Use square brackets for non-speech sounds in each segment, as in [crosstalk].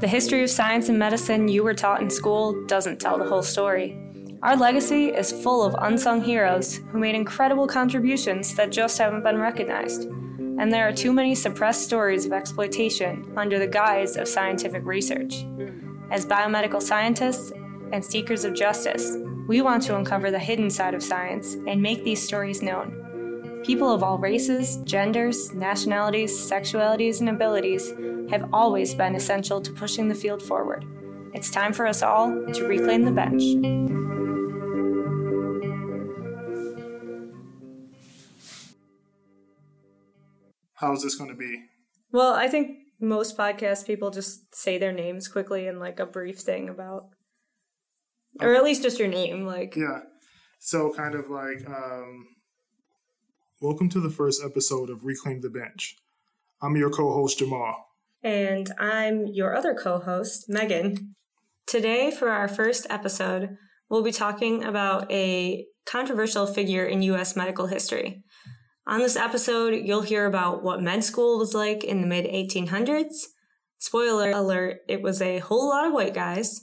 The history of science and medicine you were taught in school doesn't tell the whole story. Our legacy is full of unsung heroes who made incredible contributions that just haven't been recognized. And there are too many suppressed stories of exploitation under the guise of scientific research. As biomedical scientists and seekers of justice, we want to uncover the hidden side of science and make these stories known. People of all races, genders, nationalities, sexualities, and abilities have always been essential to pushing the field forward. It's time for us all to reclaim the bench. How is this going to be? Well, I think most podcast people just say their names quickly in like a brief thing about, or at least just your name. Like, Yeah. So kind of like, um, welcome to the first episode of Reclaim the Bench. I'm your co-host Jamal. And I'm your other co host, Megan. Today, for our first episode, we'll be talking about a controversial figure in U.S. medical history. On this episode, you'll hear about what med school was like in the mid 1800s. Spoiler alert, it was a whole lot of white guys.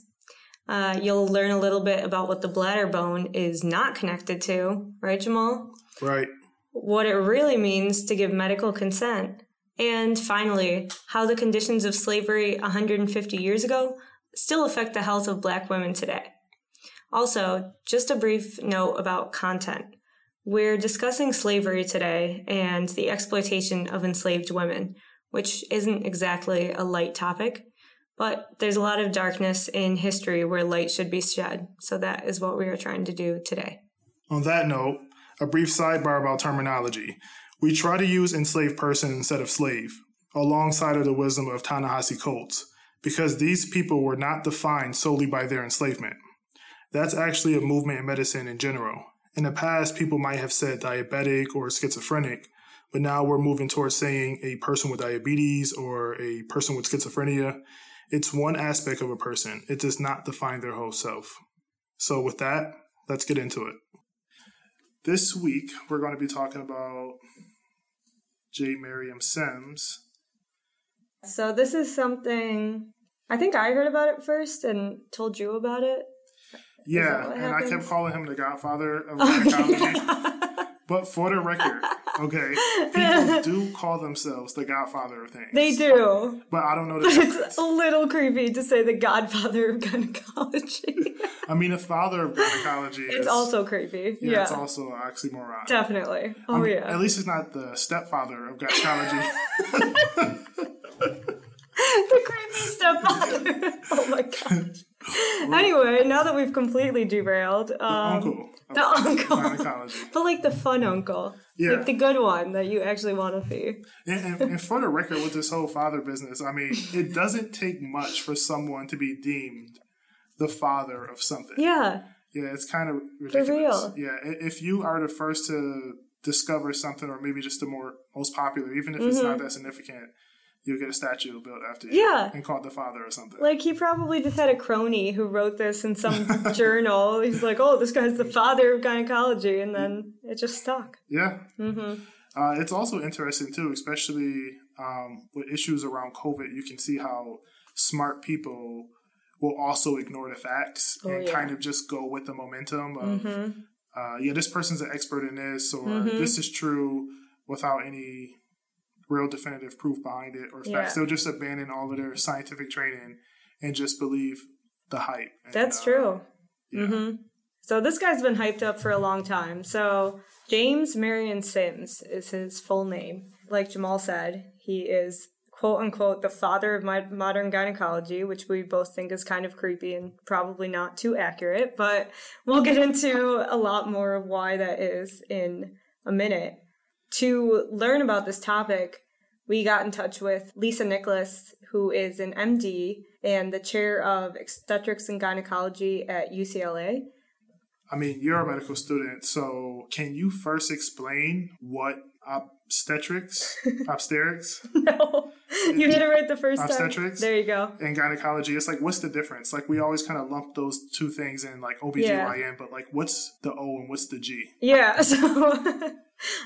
Uh, you'll learn a little bit about what the bladder bone is not connected to, right, Jamal? Right. What it really means to give medical consent, and finally, how the conditions of slavery 150 years ago still affect the health of black women today. Also, just a brief note about content. We're discussing slavery today and the exploitation of enslaved women, which isn't exactly a light topic, but there's a lot of darkness in history where light should be shed. So that is what we are trying to do today. On that note, a brief sidebar about terminology. We try to use enslaved person instead of slave, alongside of the wisdom of Ta-Nehisi because these people were not defined solely by their enslavement. That's actually a movement in medicine in general. In the past, people might have said diabetic or schizophrenic, but now we're moving towards saying a person with diabetes or a person with schizophrenia. It's one aspect of a person. It does not define their whole self. So with that, let's get into it. This week, we're going to be talking about J. Marion Sims. So this is something I think I heard about it first and told you about it. Yeah, and I kept calling him the godfather of [laughs] Oh, gynecology. But for the record, okay, people [laughs] do call themselves the godfather of things. they do. But I don't know the difference. it's a little creepy to say the godfather of gynecology. I mean, the father of gynecology is it's also creepy. yeah, Yeah, it's also an oxymoron. definitely. Oh I mean, yeah. At least it's not the stepfather of gynecology. [laughs] [laughs] the creepy stepfather. oh my gosh. Anyway, now that we've completely derailed, um, uncle. the uncle. [laughs] But like the fun uncle, Yeah. like the good one that you actually want to be. And, and, and for the record, with this whole father business, I mean, it doesn't take much for someone to be deemed the father of something. Yeah, Yeah, it's kind of ridiculous. real. Yeah, if you are the first to discover something, or maybe just the more most popular, even if it's not that significant, you'll get a statue built after you. Mm-hmm. Yeah. and called the father or something. Like he probably just had a crony who wrote this in some [laughs] journal. He's like, "Oh, this guy's the father of gynecology," and then it just stuck. yeah. Mm-hmm. Uh, it's also interesting too, especially um, with issues around COVID. You can see how smart people will also ignore the facts and Oh, yeah. Mm-hmm. kind of just go with the momentum of, uh, yeah, this person's an expert in this, or this is true without any real definitive proof behind it or facts. Yeah. They'll just abandon all of their scientific training and just believe the hype. And, That's uh, true. Yeah. hmm So this guy's been hyped up for a long time. So James Marion Sims is his full name. Like Jamal said, he is quote unquote the father of my modern gynecology, which we both think is kind of creepy and probably not too accurate. But we'll get into a lot more of why that is in a minute. To learn about this topic, we got in touch with Lisa Nicholas, who is an MD and the chair of obstetrics and gynecology at UCLA. I mean, you're a medical student, so can you first explain what obstetrics, [laughs] obstetrics, No, you did it right the first time. Obstetrics? There you go. and gynecology? It's like, what's the difference? Like, we always kind of lump those two things in, like OBGYN, but like, what's the O and what's the G? Yeah. [laughs] So,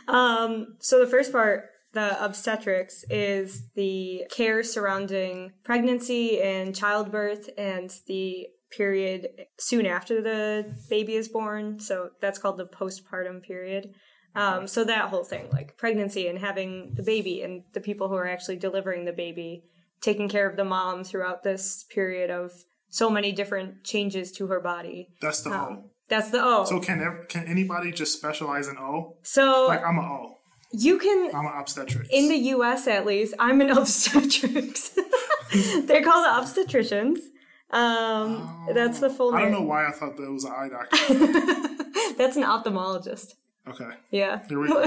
um, so the first part, the obstetrics is the care surrounding pregnancy and childbirth and the period soon after the baby is born. So that's called the postpartum period. Um, so that whole thing, like pregnancy and having the baby and the people who are actually delivering the baby, taking care of the mom throughout this period of so many different changes to her body. That's the Um, O. that's the O. So can can anybody just specialize in O? So Like I'm an O. you can I'm an obstetrics. in the US at least, I'm an [laughs] obstetrics. [laughs] They're called obstetricians. Um, that's the full name. I name. don't know why I thought that was an eye doctor. [laughs] that's an ophthalmologist. Okay. Yeah. Here we go.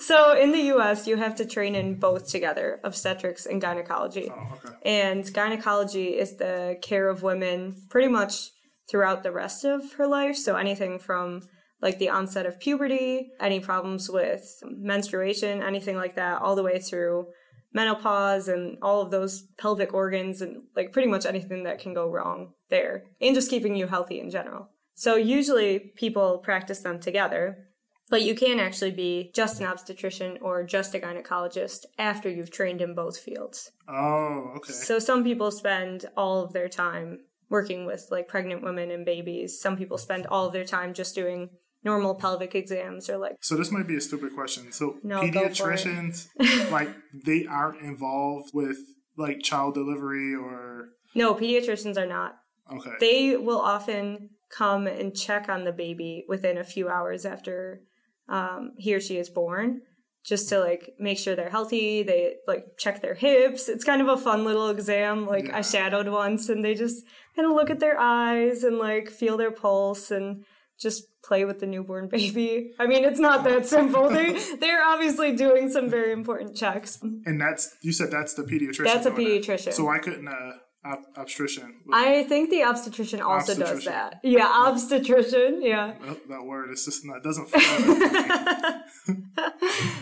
So in the US, you have to train in both together, obstetrics and gynecology. Oh, okay. And gynecology is the care of women pretty much throughout the rest of her life. So anything from like the onset of puberty, any problems with menstruation, anything like that, all the way through menopause and all of those pelvic organs and like pretty much anything that can go wrong there. And just keeping you healthy in general. So usually people practice them together. But you can actually be just an obstetrician or just a gynecologist after you've trained in both fields. Oh, okay. So some people spend all of their time working with like pregnant women and babies. Some people spend all of their time just doing normal pelvic exams or like So this might be a stupid question. So No, go for it. pediatricians, [laughs] like they aren't involved with like child delivery or no, pediatricians are not. okay. They will often come and check on the baby within a few hours after um, he or she is born just to like make sure they're healthy they like check their hips it's kind of a fun little exam like Yeah. i shadowed once and they just kind of look at their eyes and like feel their pulse and just play with the newborn [laughs] baby i mean it's not that simple they [laughs] they're obviously doing some very important checks and that's you said that's the pediatrician. That's a that. pediatrician. So why couldn't a ob- obstetrician? i think the obstetrician also does that yeah obstetrician yeah That, that word is just not doesn't. [laughs]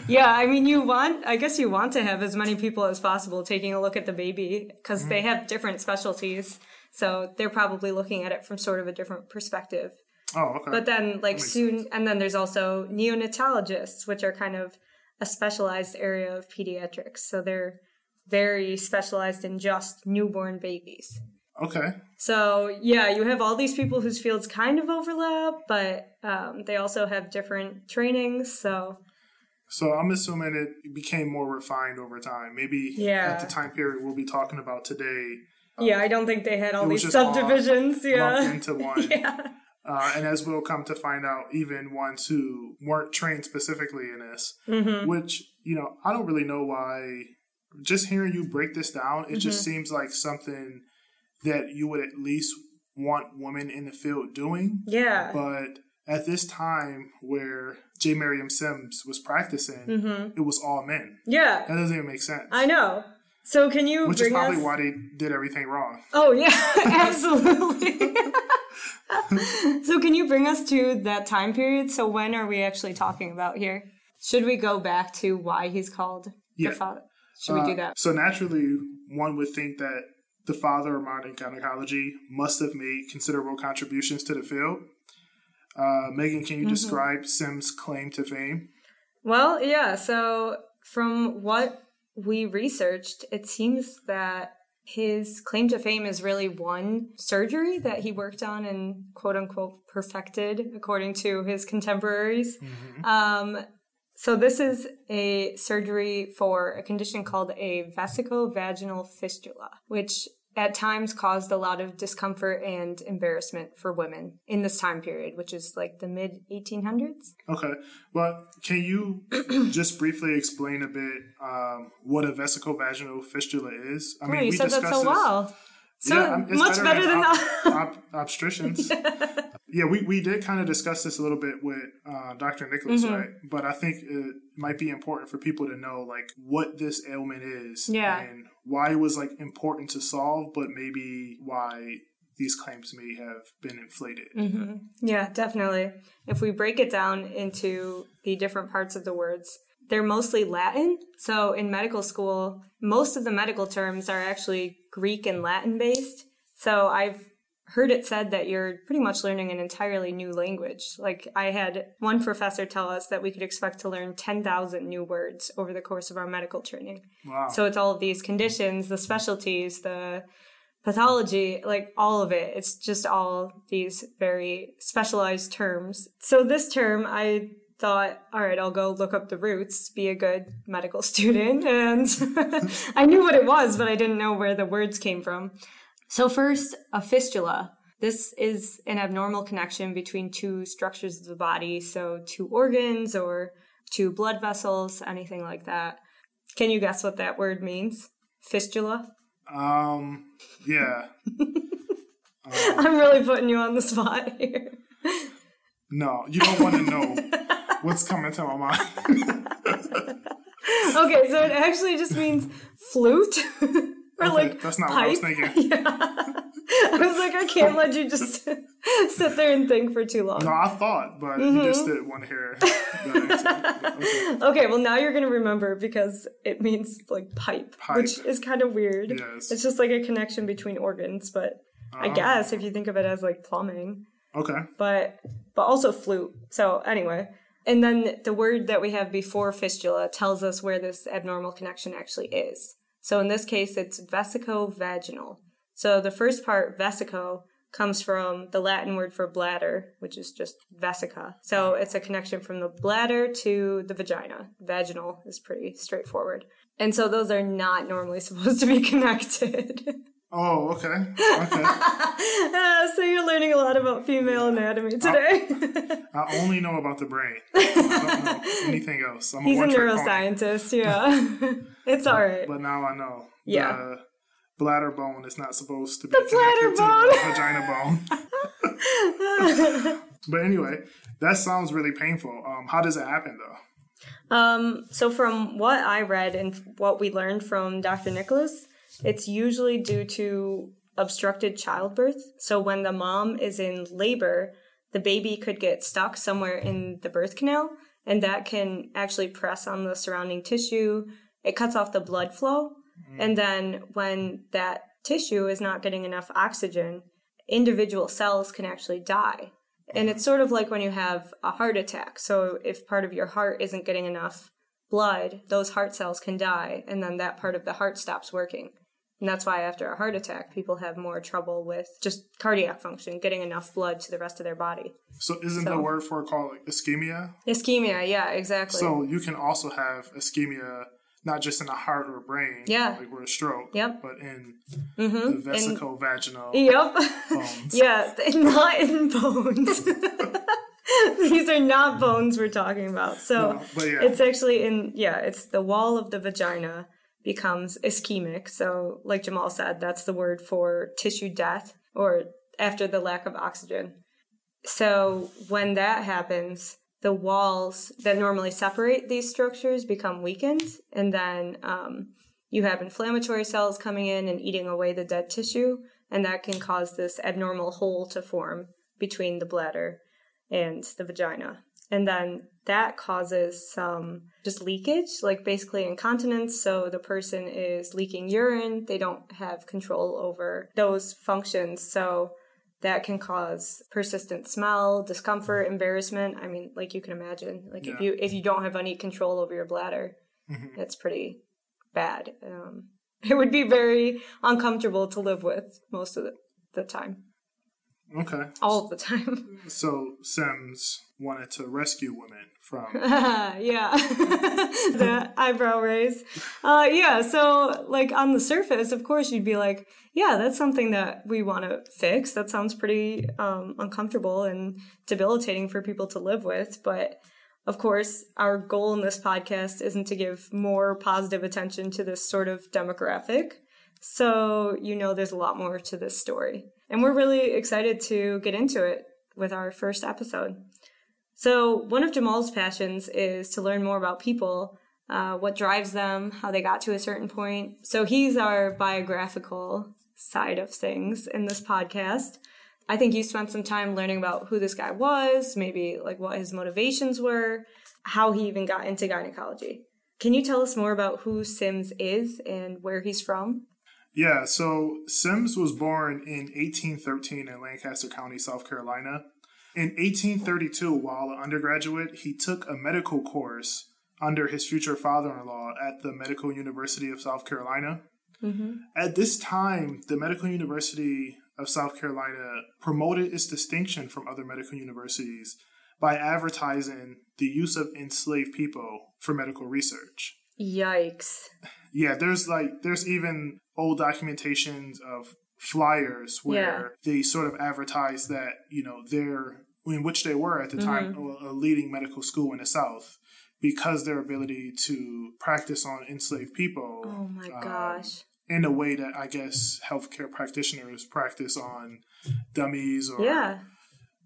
Yeah, I mean, you want, I guess you want to have as many people as possible taking a look at the baby because they mm-hmm. have different specialties. So they're probably looking at it from sort of a different perspective. oh, okay. But then, like, soon, and then there's also neonatologists, which are kind of a specialized area of pediatrics. So they're very specialized in just newborn babies. okay. So yeah, you have all these people whose fields kind of overlap, but um, they also have different trainings. So So I'm assuming it became more refined over time. Maybe Yeah. at the time period we'll be talking about today, yeah, I don't think they had all these all subdivisions. lumped Yeah, [laughs] into one. yeah, Uh, and as we'll come to find out, even ones who weren't trained specifically in this, Mm-hmm. which, you know, I don't really know why. Just hearing you break this down, it just Mm-hmm. seems like something that you would at least want women in the field doing. yeah. But at this time where J. Marion Sims was practicing, Mm-hmm. it was all men. yeah. That doesn't even make sense. I know. So can you Which is probably us? why they did everything wrong. Oh yeah, [laughs] absolutely. [laughs] so can you bring us to that time period? So when are we actually talking about here? Should we go back to why he's called Yeah. the father? Should we do Uh, that? So naturally, one would think that the father of modern gynecology must have made considerable contributions to the field. Uh, Megan, can you Mm-hmm. describe Sims' claim to fame? Well, yeah. So from what we researched, it seems that his claim to fame is really one surgery that he worked on and quote unquote perfected, according to his contemporaries. Um, so this is a surgery for a condition called a vesicovaginal fistula, which at times caused a lot of discomfort and embarrassment for women in this time period, which is like the mid 1800s. Okay, well, can you [clears throat] just briefly explain a bit um, what a vesicovaginal fistula is? I Oh, you said that so well. So Yeah, much better, than ob- the. ob- obstetricians. [laughs] yeah, we, we did kind of discuss this a little bit with uh, Dr. Nicholas, Mm-hmm. right? But I think it might be important for people to know like what this ailment is, Yeah. and why it was like important to solve, but maybe why these claims may have been inflated. Mm-hmm. Yeah, definitely. If we break it down into the different parts of the words, they're mostly Latin. So in medical school, most of the medical terms are actually Greek and Latin based. So I've heard it said that you're pretty much learning an entirely new language. Like I had one professor tell us that we could expect to learn 10,000 new words over the course of our medical training. Wow. So it's all of these conditions, the specialties, the pathology, like all of it. It's just all these very specialized terms. So this term, I thought, all right, I'll go look up the roots, be a good medical [laughs] student. And [laughs] I knew what it was, but I didn't know where the words came from. So, first, a fistula. This is an abnormal connection between two structures of the body, so two organs or two blood vessels, anything like that. Can you guess what that word means? Fistula? Um, yeah. [laughs] I'm really putting you on the spot here. No, you don't want to know what's coming to my mind. [laughs] okay, so it actually just means flute. [laughs] or Okay, like that's not what I was thinking. [laughs] Yeah. I was like, I can't let you just sit there and think for too long. No, I thought, but Mm-hmm. you just didn't want to hear the answer. But okay. Okay, well now you're gonna remember because it means like pipe, Pipe. which is kind of weird. Yes. It's just like a connection between organs, but I Oh. guess if you think of it as like plumbing, Okay. but but also flute. So anyway, and then the word that we have before fistula tells us where this abnormal connection actually is. So in this case, it's vesico-vaginal. So the first part, vesico, comes from the Latin word for bladder, which is just vesica. So it's a connection from the bladder to the vagina. Vaginal is pretty straightforward. And so those are not normally [laughs] supposed to be connected. [laughs] Oh, okay. Okay. Ah, [laughs] so you're learning a lot about female anatomy today. I only know about the brain. [laughs] I don't know anything else. I'm He's a pony. neuroscientist, yeah. [laughs] it's all right. But now I know. Yeah. The bladder bone is not supposed to be The bladder to the vagina bone. But anyway, that sounds really painful. Um, how does it happen though? Um, so from what I read and what we learned from Dr. Nicholas, it's usually due to obstructed childbirth. So when the mom is in labor, the baby could get stuck somewhere in the birth canal, and that can actually press on the surrounding tissue. It cuts off the blood flow, mm. and then when that tissue is not getting enough oxygen, individual cells can actually die. And it's sort of like when you have a heart attack. So if part of your heart isn't getting enough blood, those heart cells can die, and then that part of the heart stops working. And that's why after a heart attack, people have more trouble with just cardiac function, getting enough blood to the rest of their body. So isn't So- the word for it called like ischemia? Ischemia, yeah, exactly. So you can also have ischemia not just in the heart or brain, Yeah. like with a stroke, Yep. but in Mhm. the vesico-vaginal Yep. [laughs] bones. yeah, [laughs] not in bones. [laughs] [laughs] These are not bones we're talking about. So No, yeah. it's actually in yeah, it's the wall of the vagina becomes ischemic. So like Jamal said, that's the word for tissue death or after the lack of oxygen. So when that happens, the walls that normally separate these structures become weakened, and then um, you have inflammatory cells coming in and eating away the dead tissue, and that can cause this abnormal hole to form between the bladder and the vagina. And then that causes some just leakage, like basically incontinence. So the person is leaking urine, they don't have control over those functions. So that can cause persistent smell, discomfort, embarrassment. I mean, like you can imagine, like if you if you don't have any control over your bladder, Mhm. it's pretty bad. Um, [laughs] it would be very uncomfortable to live with most of the, the time, Okay. all the time. So Sims wanted to rescue women from [laughs] yeah, [laughs] the eyebrow raise. Uh, yeah, so like on the surface, of course, you'd be like, yeah, that's something that we want to fix. That sounds pretty um, uncomfortable and debilitating for people to live with. But of course, our goal in this podcast isn't to give more positive attention to this sort of demographic. So, you know, there's a lot more to this story. And we're really excited to get into it with our first episode. So, one of Jamal's passions is to learn more about people, uh, what drives them, how they got to a certain point. So, he's our biographical side of things in this podcast. I think you spent some time learning about who this guy was, maybe like what his motivations were, how he even got into gynecology. Can you tell us more about who Sims is and where he's from? Yeah, so Sims was born in 1813 in Lancaster County, South Carolina. In 1832, while an undergraduate, he took a medical course under his future father in law at the Medical University of South Carolina. Mm-hmm. At this time, the Medical University of South Carolina promoted its distinction from other medical universities by advertising the use of enslaved people for medical research. Yikes. Yeah, there's like, there's even old documentations of flyers where yeah. they sort of advertise that, you know, they're, in which they were at the mm-hmm. time, a leading medical school in the South because their ability to practice on enslaved people. Oh my um, gosh. In a way that I guess healthcare practitioners practice on dummies or yeah.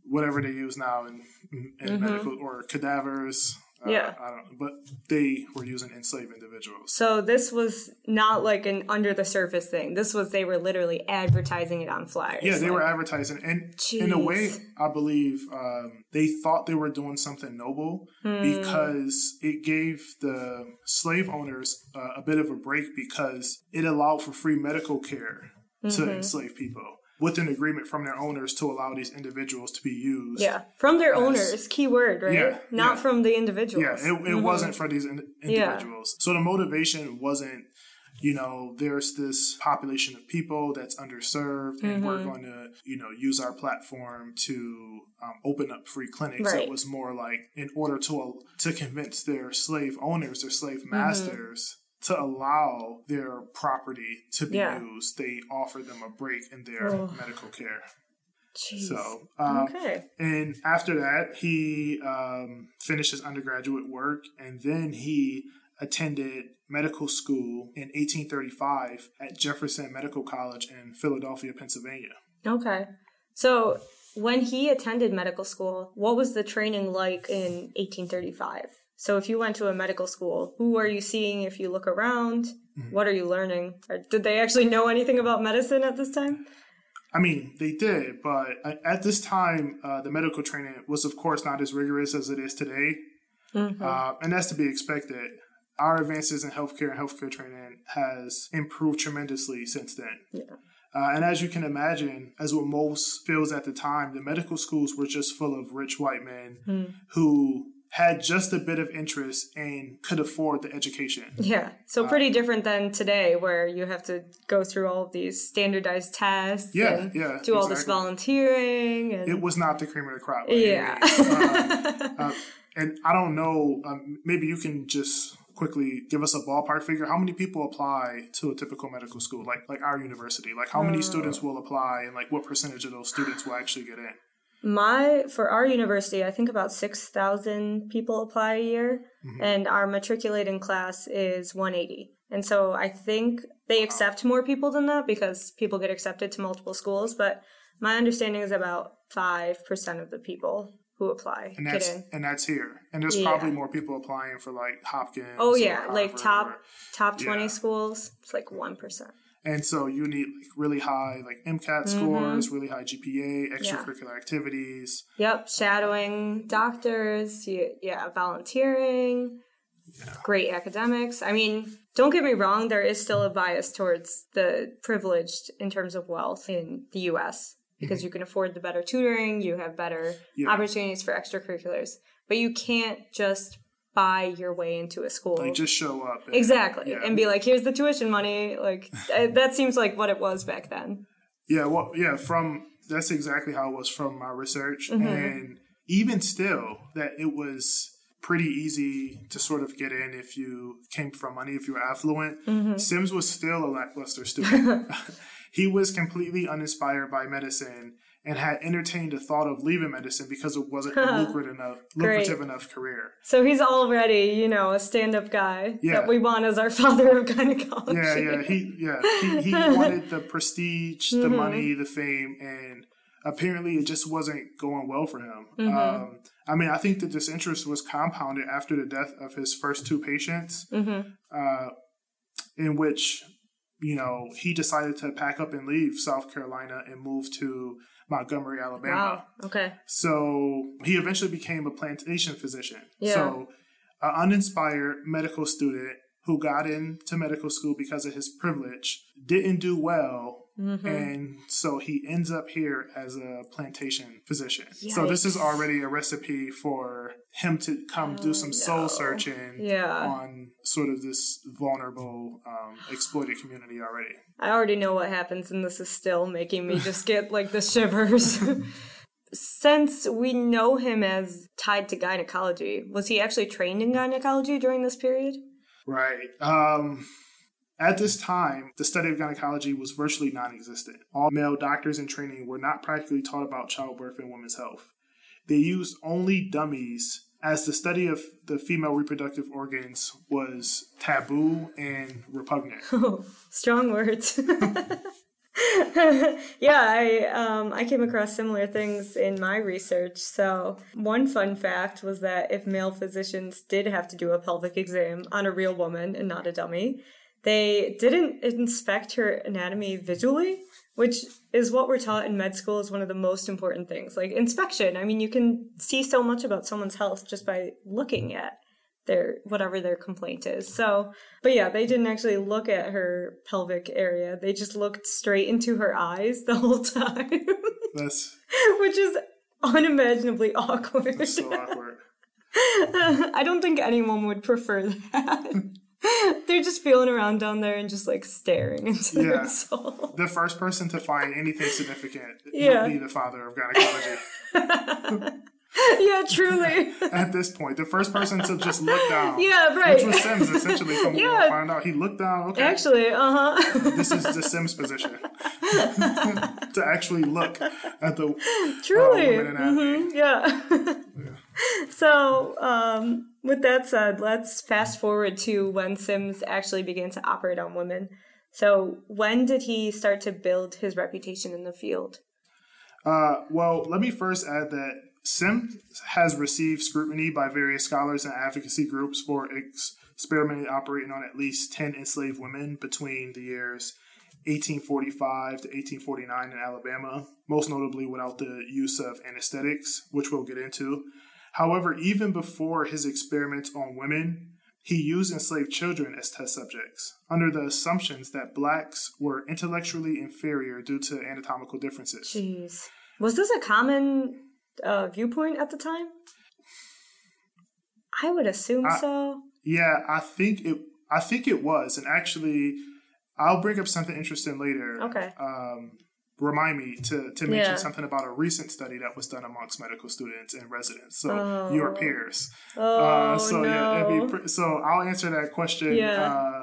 whatever they use now in, in mm-hmm. medical or cadavers. Uh, yeah. I don't but they were using enslaved individuals. So this was not like an under the surface thing. This was they were literally advertising it on flyers. Yeah, they like, were advertising. And geez. in a way, I believe um, they thought they were doing something noble mm. because it gave the slave owners uh, a bit of a break because it allowed for free medical care to mm-hmm. enslaved people with an agreement from their owners to allow these individuals to be used. Yeah, from their as, owners, key word, right? Yeah, Not yeah. from the individuals. Yeah, it, it mm-hmm. wasn't for these in, individuals. Yeah. So the motivation wasn't, you know, there's this population of people that's underserved, and mm-hmm. we're going to, you know, use our platform to um, open up free clinics. Right. It was more like in order to to convince their slave owners, their slave mm-hmm. masters. Mm-hmm to allow their property to be yeah. used, they offer them a break in their oh. medical care. Jeez. So, um, okay. And after that, he um, finished his undergraduate work and then he attended medical school in 1835 at Jefferson Medical College in Philadelphia, Pennsylvania. Okay. So, when he attended medical school, what was the training like in 1835? So if you went to a medical school, who are you seeing if you look around? Mm-hmm. What are you learning? Did they actually know anything about medicine at this time? I mean, they did, but at this time, uh, the medical training was, of course, not as rigorous as it is today. Mm-hmm. Uh, and that's to be expected. Our advances in healthcare and healthcare training has improved tremendously since then. Yeah. Uh, and as you can imagine, as with most fields at the time, the medical schools were just full of rich white men mm. who had just a bit of interest and could afford the education. Yeah. So pretty uh, different than today where you have to go through all of these standardized tests. Yeah, yeah. Do all this volunteering. And... It was not the cream of the crop. Yeah. [laughs] uh, uh, and I don't know, um, maybe you can just quickly give us a ballpark figure how many people apply to a typical medical school like like our university like how many uh. students will apply and like what percentage of those students will actually get in my for our university i think about 6000 people apply a year mm-hmm. and our matriculating class is 180 and so i think they accept more people than that because people get accepted to multiple schools but my understanding is about 5% of the people who apply and that's, and that's here and there's yeah. probably more people applying for like hopkins oh yeah like top or, top 20 yeah. schools it's like 1% and so you need like really high like MCAT mm-hmm. scores, really high GPA, extracurricular yeah. activities. Yep, shadowing doctors, yeah, volunteering, yeah. great academics. I mean, don't get me wrong, there is still a bias towards the privileged in terms of wealth in the US because mm-hmm. you can afford the better tutoring, you have better yeah. opportunities for extracurriculars. But you can't just buy your way into a school. Like just show up. And, exactly. Yeah. And be like, here's the tuition money. Like [laughs] that seems like what it was back then. Yeah, well yeah, from that's exactly how it was from my research. Mm-hmm. And even still, that it was pretty easy to sort of get in if you came from money, if you were affluent. Mm-hmm. Sims was still a lackluster [laughs] student. [laughs] he was completely uninspired by medicine and had entertained the thought of leaving medicine because it wasn't a [laughs] lucrative enough, lucrative enough career. So he's already, you know, a stand-up guy yeah. that we want as our [laughs] father of gynecology. Yeah, yeah, he, yeah, he, he [laughs] wanted the prestige, the mm-hmm. money, the fame, and apparently it just wasn't going well for him. Mm-hmm. Um, I mean, I think that this interest was compounded after the death of his first two patients, mm-hmm. uh, in which you know he decided to pack up and leave South Carolina and move to Montgomery, Alabama. Wow. Okay. So he eventually became a plantation physician. Yeah. So, an uninspired medical student who got into medical school because of his privilege didn't do well Mm-hmm. And so he ends up here as a plantation physician. Yikes. So this is already a recipe for him to come oh, do some soul searching yeah. on sort of this vulnerable, um, exploited community already. I already know what happens, and this is still making me just get like the shivers. [laughs] Since we know him as tied to gynecology, was he actually trained in gynecology during this period? Right. Um, at this time, the study of gynecology was virtually non existent. All male doctors in training were not practically taught about childbirth and women's health. They used only dummies, as the study of the female reproductive organs was taboo and repugnant. Oh, [laughs] strong words. [laughs] yeah, I um, I came across similar things in my research. So one fun fact was that if male physicians did have to do a pelvic exam on a real woman and not a dummy, they didn't inspect her anatomy visually, which is what we're taught in med school is one of the most important things. Like inspection. I mean, you can see so much about someone's health just by looking at their whatever their complaint is. So, but yeah, they didn't actually look at her pelvic area. They just looked straight into her eyes the whole [laughs] time. That's [laughs] which is unimaginably awkward. So awkward. [laughs] I don't think anyone would prefer that. [laughs] They're just feeling around down there and just like staring into yeah. their soul. The first person to find anything significant yeah. would be the father of gynecology. [laughs] yeah, truly. [laughs] At this point, the first person to just look down. Yeah, right. Which was Sims essentially. From yeah. find out he looked down. Okay. Actually, uh huh. this is the Sims position to actually look at the truly. Uh, mm-hmm. yeah. yeah. So, um, with that said, let's fast forward to when Sims actually began to operate on women. So, when did he start to build his reputation in the field? Uh, well, let me first add that Sims has received scrutiny by various scholars and advocacy groups for experimentally operating on at least 10 enslaved women between the years 1845 to 1849 in Alabama, most notably without the use of anesthetics, which we'll get into. However, even before his experiments on women, he used enslaved children as test subjects, under the assumptions that blacks were intellectually inferior due to anatomical differences. Jeez. Was this a common uh, viewpoint at the time? I would assume I, so. Yeah, I think it. I think it was, and actually, I'll bring up something interesting later. Okay. Um, remind me to, to mention yeah. something about a recent study that was done amongst medical students and residents. So oh. your peers. Oh, uh, so no. yeah, pre- so I'll answer that question yeah. uh,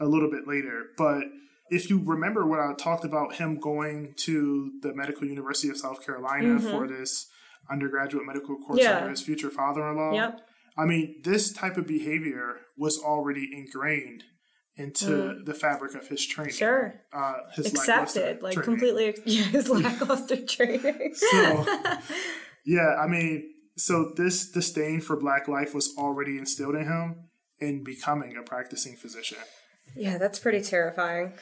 a little bit later. But if you remember what I talked about him going to the Medical University of South Carolina mm-hmm. for this undergraduate medical course yeah. under his future father-in-law. Yep. I mean, this type of behavior was already ingrained into mm. the fabric of his training. Sure. Uh, his Accepted, like training. completely, [laughs] yeah, his [laughs] lackluster training. so, [laughs] yeah, I mean, so this disdain for black life was already instilled in him in becoming a practicing physician. Yeah, that's pretty terrifying.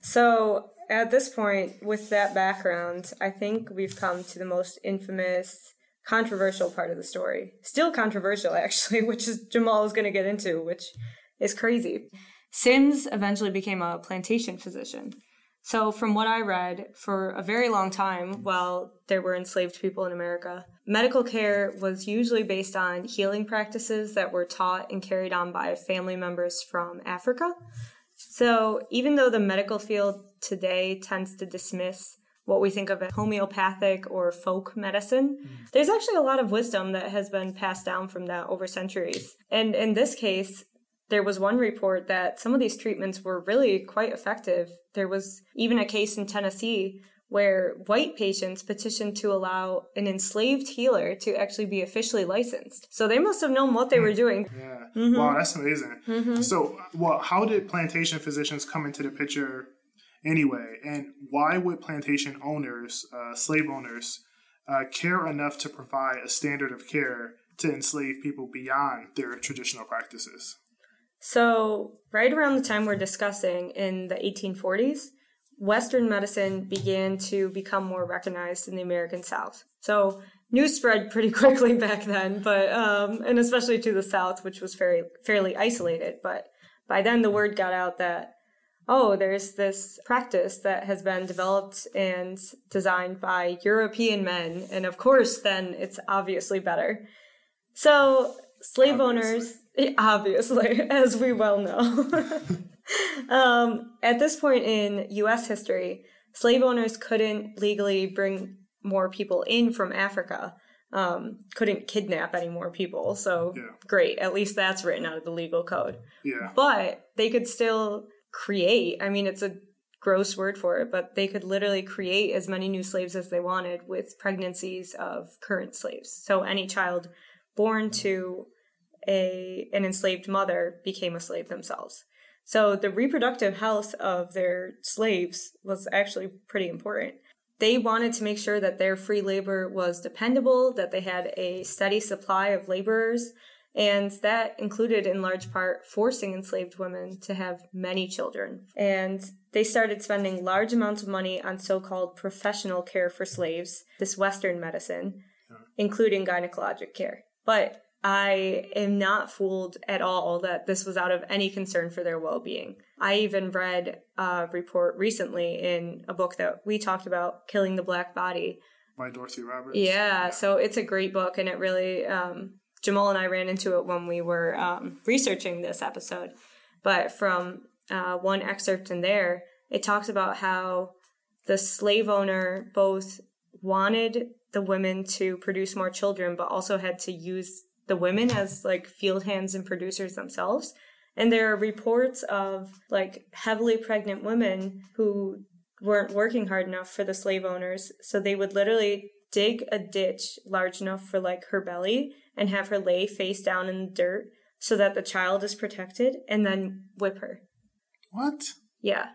So, at this point, with that background, I think we've come to the most infamous, controversial part of the story. Still controversial, actually, which is Jamal is going to get into, which is crazy. Sims eventually became a plantation physician. So, from what I read, for a very long time, while there were enslaved people in America, medical care was usually based on healing practices that were taught and carried on by family members from Africa. So, even though the medical field today tends to dismiss what we think of as homeopathic or folk medicine, mm. there's actually a lot of wisdom that has been passed down from that over centuries. And in this case, there was one report that some of these treatments were really quite effective. There was even a case in Tennessee where white patients petitioned to allow an enslaved healer to actually be officially licensed. So they must have known what they were doing. Yeah. Mm-hmm. Wow, that's amazing. Mm-hmm. So, well, how did plantation physicians come into the picture anyway? And why would plantation owners, uh, slave owners, uh, care enough to provide a standard of care to enslave people beyond their traditional practices? So, right around the time we're discussing in the 1840s, Western medicine began to become more recognized in the American South. So, news spread pretty [laughs] quickly back then, but um, and especially to the South, which was very fairly isolated. But by then the word got out that oh, there's this practice that has been developed and designed by European men. And of course, then it's obviously better. So, slave obviously. owners, [laughs] obviously, [laughs] as we well know, [laughs] um, at this point in US history, slave owners couldn't legally bring more people in from Africa. Um, couldn't kidnap any more people. So yeah. great, at least that's written out of the legal code. Yeah. But they could still create. I mean, it's a gross word for it, but they could literally create as many new slaves as they wanted with pregnancies of current slaves. So any child born to a an enslaved mother became a slave themselves. So the reproductive health of their slaves was actually pretty important. They wanted to make sure that their free labor was dependable, that they had a steady supply of laborers, and that included, in large part, forcing enslaved women to have many children. And they started spending large amounts of money on so called professional care for slaves, this Western medicine, including gynecologic care. But I am not fooled at all that this was out of any concern for their well being. I even read a report recently in a book that we talked about, Killing the Black Body. By Dorothy Roberts. Yeah, yeah. so it's a great book and it really um, Jamal and I ran into it when we were um, researching this episode. But from uh, one excerpt in there, it talks about how the slave owner both wanted the women to produce more children, but also had to use the women as like field hands and producers themselves. And there are reports of like heavily pregnant women who weren't working hard enough for the slave owners. So they would literally dig a ditch large enough for like her belly and have her lay face down in the dirt so that the child is protected and then whip her. What? Yeah.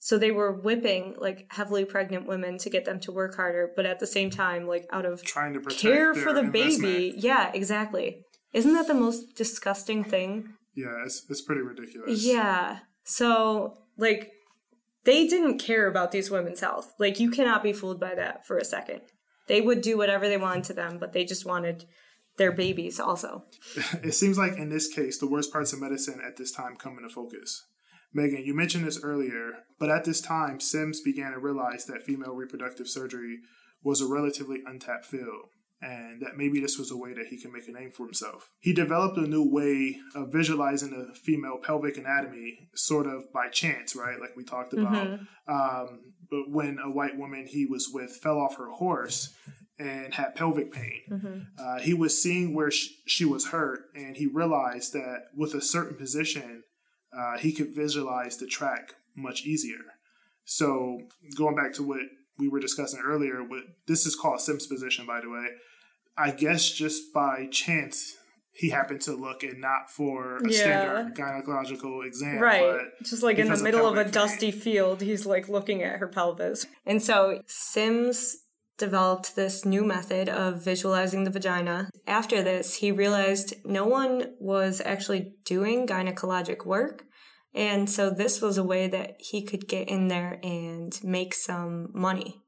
So they were whipping like heavily pregnant women to get them to work harder, but at the same time, like out of trying to care for the investment. baby. Yeah, exactly. Isn't that the most disgusting thing? Yeah, it's it's pretty ridiculous. Yeah. So like they didn't care about these women's health. Like you cannot be fooled by that for a second. They would do whatever they wanted to them, but they just wanted their babies also. [laughs] it seems like in this case, the worst parts of medicine at this time come into focus. Megan, you mentioned this earlier, but at this time, Sims began to realize that female reproductive surgery was a relatively untapped field, and that maybe this was a way that he could make a name for himself. He developed a new way of visualizing the female pelvic anatomy, sort of by chance, right? Like we talked about. Mm-hmm. Um, but when a white woman he was with fell off her horse, and had pelvic pain. Mm-hmm. Uh, he was seeing where she, she, was hurt, and he realized that with a certain position, uh, he could visualize the track much easier. So, going back to what we were discussing earlier, what this is called Sims position, by the way. I guess just by chance he happened to look and not for a yeah. standard gynecological exam. Right. Just like in the middle of, of a dusty field, he's like looking at her pelvis. And so Sims developed this new method of visualizing the vagina. After this, he realized no one was actually doing gynecologic work. And so this was a way that he could get in there and make some money.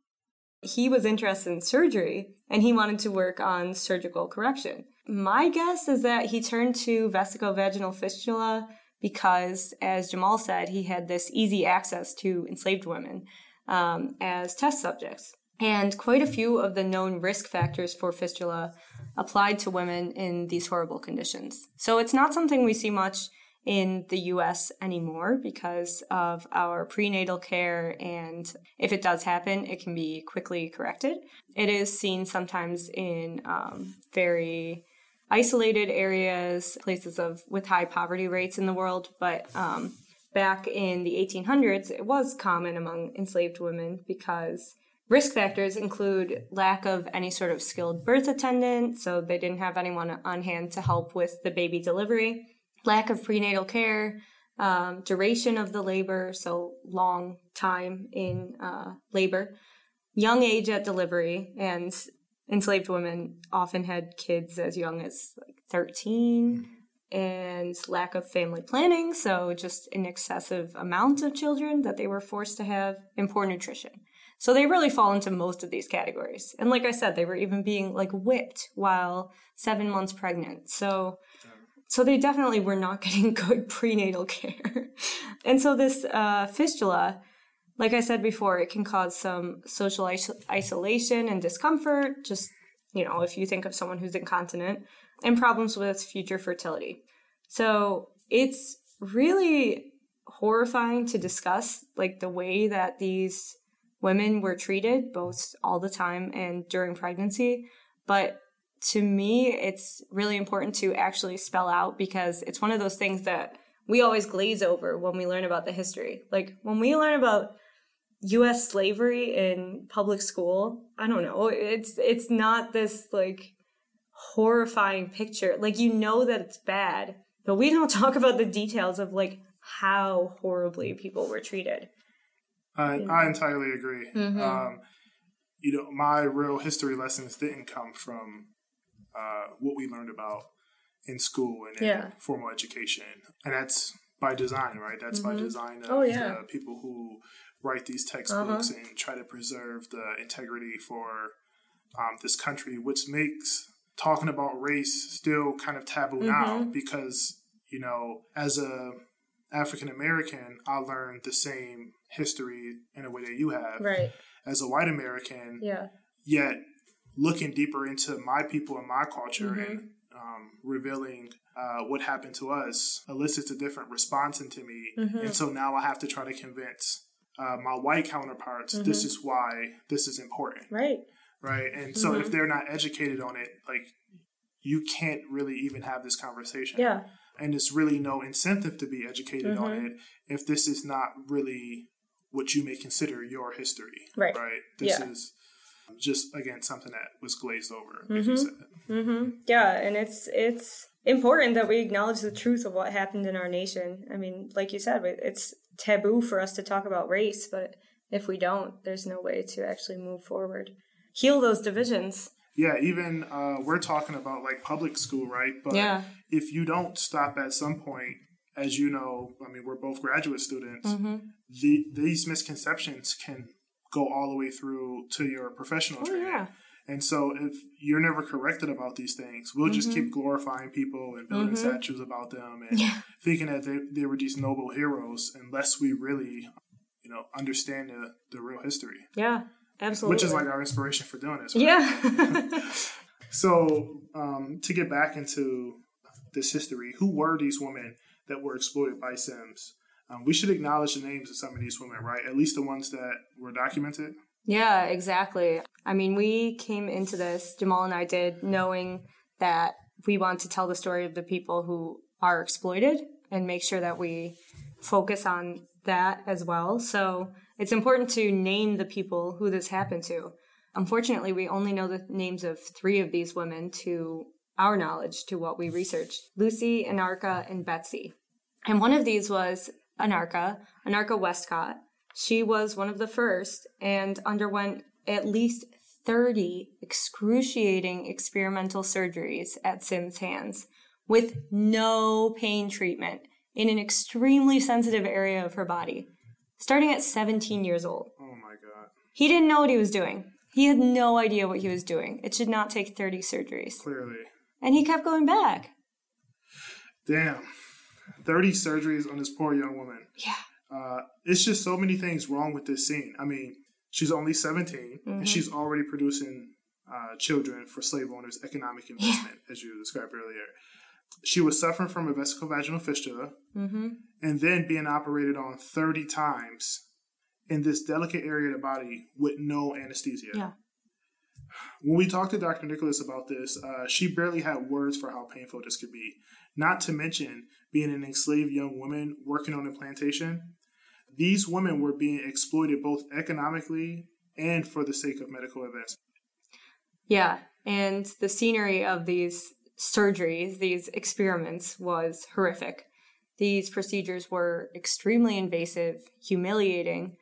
He was interested in surgery and he wanted to work on surgical correction. My guess is that he turned to vesicovaginal fistula because, as Jamal said, he had this easy access to enslaved women um, as test subjects. And quite a few of the known risk factors for fistula applied to women in these horrible conditions. So it's not something we see much in the US anymore because of our prenatal care, and if it does happen, it can be quickly corrected. It is seen sometimes in um, very isolated areas, places of with high poverty rates in the world, but um, back in the 1800s, it was common among enslaved women because Risk factors include lack of any sort of skilled birth attendant, so they didn't have anyone on hand to help with the baby delivery, lack of prenatal care, um, duration of the labor, so long time in uh, labor, young age at delivery, and enslaved women often had kids as young as like 13 and lack of family planning, so just an excessive amount of children that they were forced to have, and poor nutrition. So they really fall into most of these categories. And like I said, they were even being like whipped while seven months pregnant. So so they definitely were not [laughs] getting good prenatal care. and so this uh, fistula, like I said before, it can cause some social is- isolation and discomfort, just, you know, if you think of someone who's incontinent, and problems with future fertility. So it's really horrifying to discuss, like the way that these women were treated, both all the time and during pregnancy. But to me, it's really important to actually spell out because it's one of those things that we always glaze over when we learn about the history. Like when we learn about US slavery in public school, I don't know, it's it's not this like horrifying picture. Like you know that it's bad, but we don't [laughs] talk about the details of like how horribly people were treated. I, I entirely agree. Mm-hmm. Um, you know, my real history lessons didn't come from uh, what we learned about in school and in Yeah. formal education, and that's by design, right? That's by design of Oh, yeah. Uh-huh. the people who write these textbooks and try to preserve the integrity for um, this country, which makes talking about race still kind of taboo now Mm-hmm. because you know, as a African American, I learned the same history in a way that you have. Right. As a white American, Yeah. yet looking deeper into my people and my culture Mm-hmm. and um, revealing uh, what happened to us elicits a different response into me. Mm-hmm. And so now I have to try to convince uh, my white counterparts Mm-hmm. this is why this is important, Right. right? And so Mm-hmm. if they're not educated on it, like you can't really even have this conversation. Yeah. And there's really no incentive to be educated on Mm-hmm. it if this is not really what you may consider your history. Right. Right. This Yeah. is just again something that was glazed over. Mhm. said. Mm-hmm. Yeah, and it's it's important that we acknowledge the truth of what happened in our nation. I mean, like you said, it's taboo for us to talk about race, but if we don't, there's no way to actually move forward, heal those divisions. Yeah, even uh, we're talking about like public school, right? But Yeah. if you don't stop at some point, as you know, I mean, we're both graduate students. Mm-hmm. The, these misconceptions can go all the way through to your professional Oh training. yeah. And so, if you're never corrected about these things, we'll just Mm-hmm. keep glorifying people and building statues about them and Yeah. thinking that they, they were these noble heroes, unless we really, you know, understand the, the real history, Yeah. Absolutely. which is like our inspiration for doing this. right? Yeah. [laughs] [laughs] So, um, to get back into this history, who were these women that were exploited by Sims? Um, we should acknowledge the names of some of these women, right? At least the ones that were documented. Yeah, exactly. I mean, we came into this, Jamal and I did, knowing that we want to tell the story of the people who are exploited and make sure that we focus on that as well. So it's important to name the people who this happened to. Unfortunately, we only know the names of three of these women to our knowledge, to what we researched Lucy, Anarcha, and Betsy. And one of these was Anarka, Anarcha Westcott. She was one of the first and underwent at least 30 excruciating experimental surgeries at Sims' hands with no pain treatment in an extremely sensitive area of her body, starting at 17 years old. Oh my God. He didn't know what he was doing. He had no idea what he was doing. It should not take 30 surgeries. Clearly. And he kept going back. Damn. 30 surgeries on this poor young woman. Yeah. Uh, it's just so many things wrong with this scene. I mean, she's only 17 and she's already producing uh, children for slave owners' economic investment, as you described earlier. She was suffering from a vesicovaginal fistula Mm-hmm. and then being operated on 30 times in this delicate area of the body with no anesthesia. Yeah. When we talked to Dr. Nicholas about this, uh, she barely had words for how painful this could be. Not to mention being an enslaved young woman working on a plantation. These women were being exploited both economically and for the sake of medical advancement. Yeah, and the scenery of these surgeries, these experiments, was horrific. These procedures were extremely invasive, humiliating,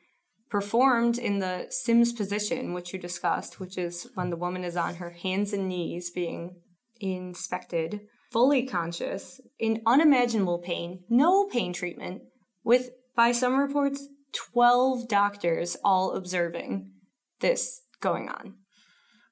performed in the Sims position, which you discussed, which is when the woman is on her hands and knees being inspected, fully conscious, in unimaginable pain, no pain treatment, with, by some reports, 12 doctors all observing this going on.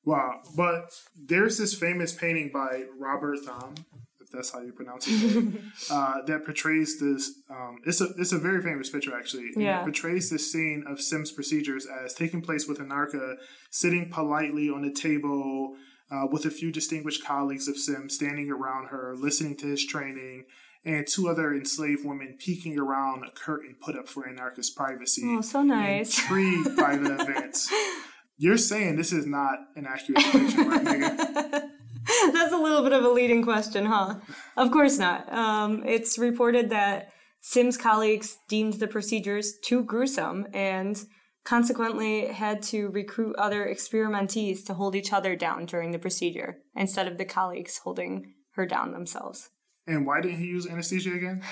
Wow. But there's this famous painting by Robert Thom, if that's how you pronounce it, [laughs] uh, that portrays this. Um, it's a it's a very famous picture actually. Yeah. It portrays this scene of Sims procedures as taking place with Anarcha sitting politely on a table uh, with a few distinguished colleagues of Sim standing around her, listening to his training, and two other enslaved women peeking around a curtain put up for Anarcha's privacy. Oh, so nice. Intrigued by the events. You're saying this is not an accurate depiction, right, Megan? [laughs] That's a little bit of a leading question, huh? Of course not. Um, it's reported that Sim's colleagues deemed the procedures too gruesome and consequently had to recruit other experimentees to hold each other down during the procedure instead of the colleagues holding her down themselves. And why didn't he use anesthesia again? [sighs]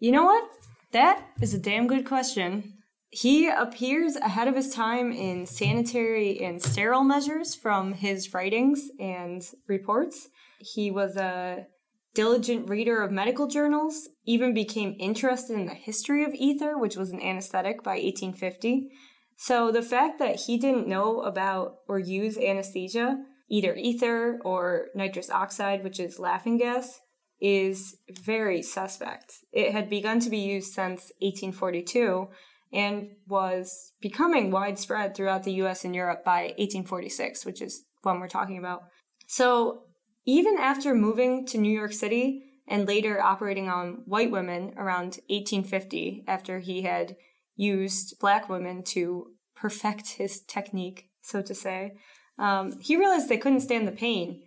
You know what? That is a damn good question. He appears ahead of his time in sanitary and sterile measures from his writings and reports. He was a diligent reader of medical journals, even became interested in the history of ether, which was an anesthetic by 1850. So the fact that he didn't know about or use anesthesia, either ether or nitrous oxide, which is laughing gas, is very suspect. It had begun to be used since 1842 and was becoming widespread throughout the US and Europe by 1846, which is when we're talking about. So, even after moving to New York City and later operating on white women around 1850, after he had used black women to perfect his technique, so to say, um, he realized they couldn't stand the pain,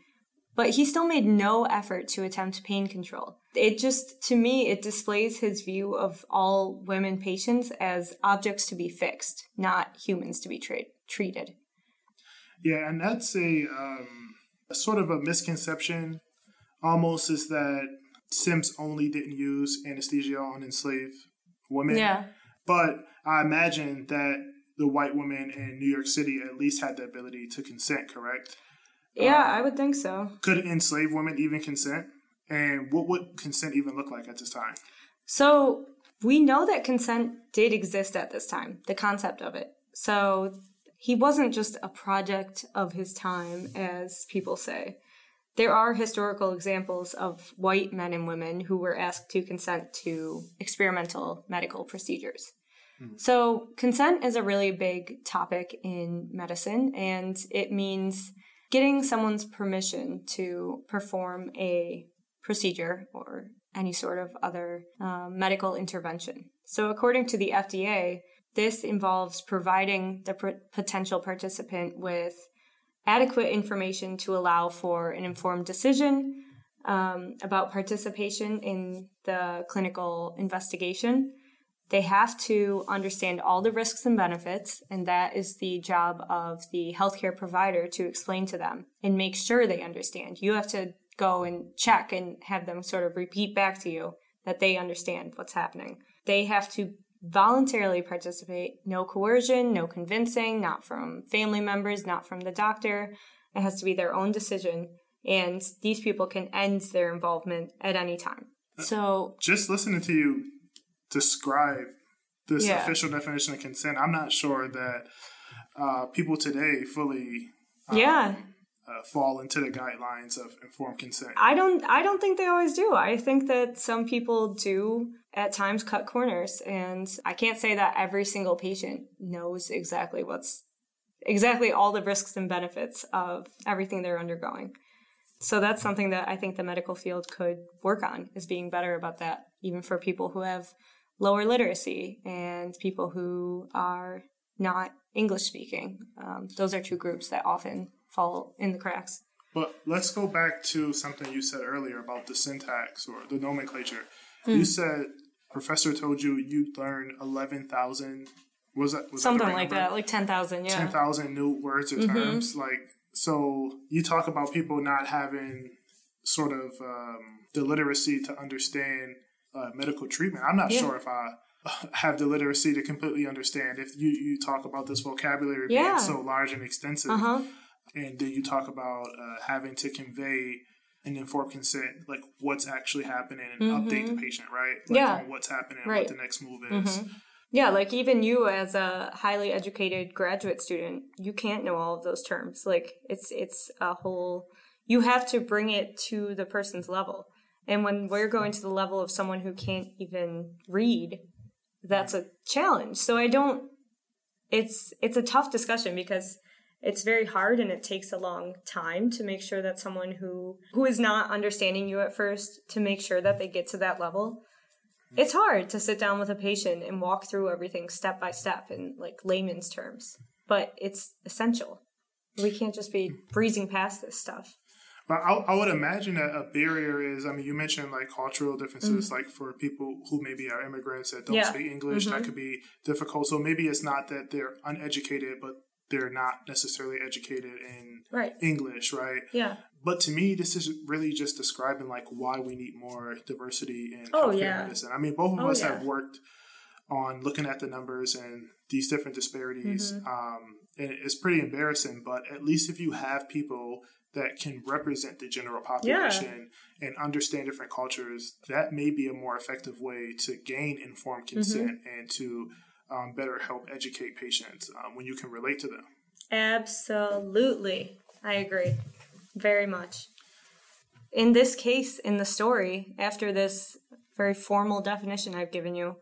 but he still made no effort to attempt pain control. It just to me it displays his view of all women patients as objects to be fixed not humans to be tra- treated. Yeah and that's a, um, a sort of a misconception almost is that sims only didn't use anesthesia on enslaved women. Yeah. But i imagine that the white women in new york city at least had the ability to consent correct yeah um, i would think so could enslaved women even consent and what would consent even look like at this time? So we know that consent did exist at this time, the concept of it. So he wasn't just a project of his time, as people say. There are historical examples of white men and women who were asked to consent to experimental medical procedures. Mm-hmm. So, consent is a really big topic in medicine, and it means getting someone's permission to perform a procedure or any sort of other um, medical intervention. So, according to the FDA, this involves providing the pr- potential participant with adequate information to allow for an informed decision um, about participation in the clinical investigation. They have to understand all the risks and benefits, and that is the job of the healthcare provider to explain to them and make sure they understand. You have to go and check and have them sort of repeat back to you that they understand what's happening. They have to voluntarily participate, no coercion, no convincing, not from family members, not from the doctor. It has to be their own decision. And these people can end their involvement at any time. Uh, so, just listening to you describe this yeah. official definition of consent, I'm not sure that uh, people today fully um, yeah uh, fall into the guidelines of informed consent. I don't. I don't think they always do. I think that some people do at times cut corners, and I can't say that every single patient knows exactly what's exactly all the risks and benefits of everything they're undergoing. So that's something that I think the medical field could work on is being better about that, even for people who have lower literacy and people who are not English speaking. Um, those are two groups that often fall in the cracks. But let's go back to something you said earlier about the syntax or the nomenclature. Mm. You said professor told you you learned eleven thousand. Was that was something that like number? that? Like ten thousand, yeah. Ten thousand new words or mm-hmm. terms. Like so, you talk about people not having sort of um, the literacy to understand uh, medical treatment. I'm not yeah. sure if I [laughs] have the literacy to completely understand if you you talk about this vocabulary yeah. being so large and extensive. Uh-huh and then you talk about uh, having to convey an informed consent, like what's actually happening, and mm-hmm. update the patient, right? Like yeah, what's happening, right. what the next move is. Mm-hmm. Yeah, like even you as a highly educated graduate student, you can't know all of those terms. Like it's it's a whole. You have to bring it to the person's level. And when we're going to the level of someone who can't even read, that's a challenge. So I don't it's it's a tough discussion because it's very hard and it takes a long time to make sure that someone who who is not understanding you at first to make sure that they get to that level. It's hard to sit down with a patient and walk through everything step by step in like layman's terms but it's essential. We can't just be breezing past this stuff but I, I would imagine that a barrier is i mean you mentioned like cultural differences mm-hmm. like for people who maybe are immigrants that don't yeah. speak english mm-hmm. that could be difficult so maybe it's not that they're uneducated but they're not necessarily educated in right. English, right? Yeah. But to me, this is really just describing like why we need more diversity in oh, healthcare yeah. medicine. I mean, both of oh, us yeah. have worked on looking at the numbers and these different disparities. Mm-hmm. Um, and it's pretty embarrassing, but at least if you have people that can represent the general population yeah. and understand different cultures, that may be a more effective way to gain informed mm-hmm. consent mm-hmm. and to um, better help educate patients um, when you can relate to them. Absolutely. I agree very much. In this case, in the story, after this very formal definition I've given you,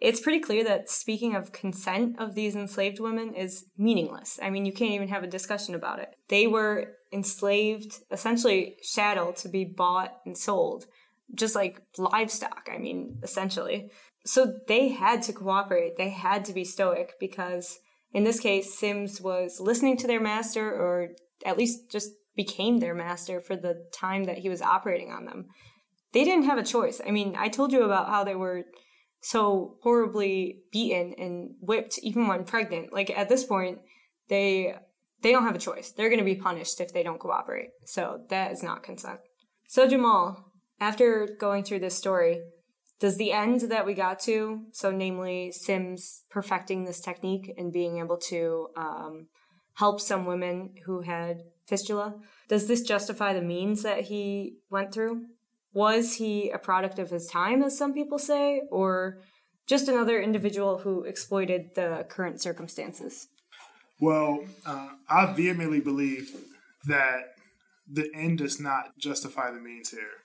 it's pretty clear that speaking of consent of these enslaved women is meaningless. I mean, you can't even have a discussion about it. They were enslaved, essentially chattel to be bought and sold, just like livestock, I mean, essentially. So they had to cooperate. They had to be stoic because in this case, Sims was listening to their master or at least just became their master for the time that he was operating on them. They didn't have a choice. I mean, I told you about how they were so horribly beaten and whipped even when pregnant. Like at this point, they they don't have a choice. They're going to be punished if they don't cooperate. So that is not consent. So Jamal, after going through this story, does the end that we got to, so namely Sims perfecting this technique and being able to um, help some women who had fistula, does this justify the means that he went through? Was he a product of his time, as some people say, or just another individual who exploited the current circumstances? Well, uh, I vehemently believe that the end does not justify the means here.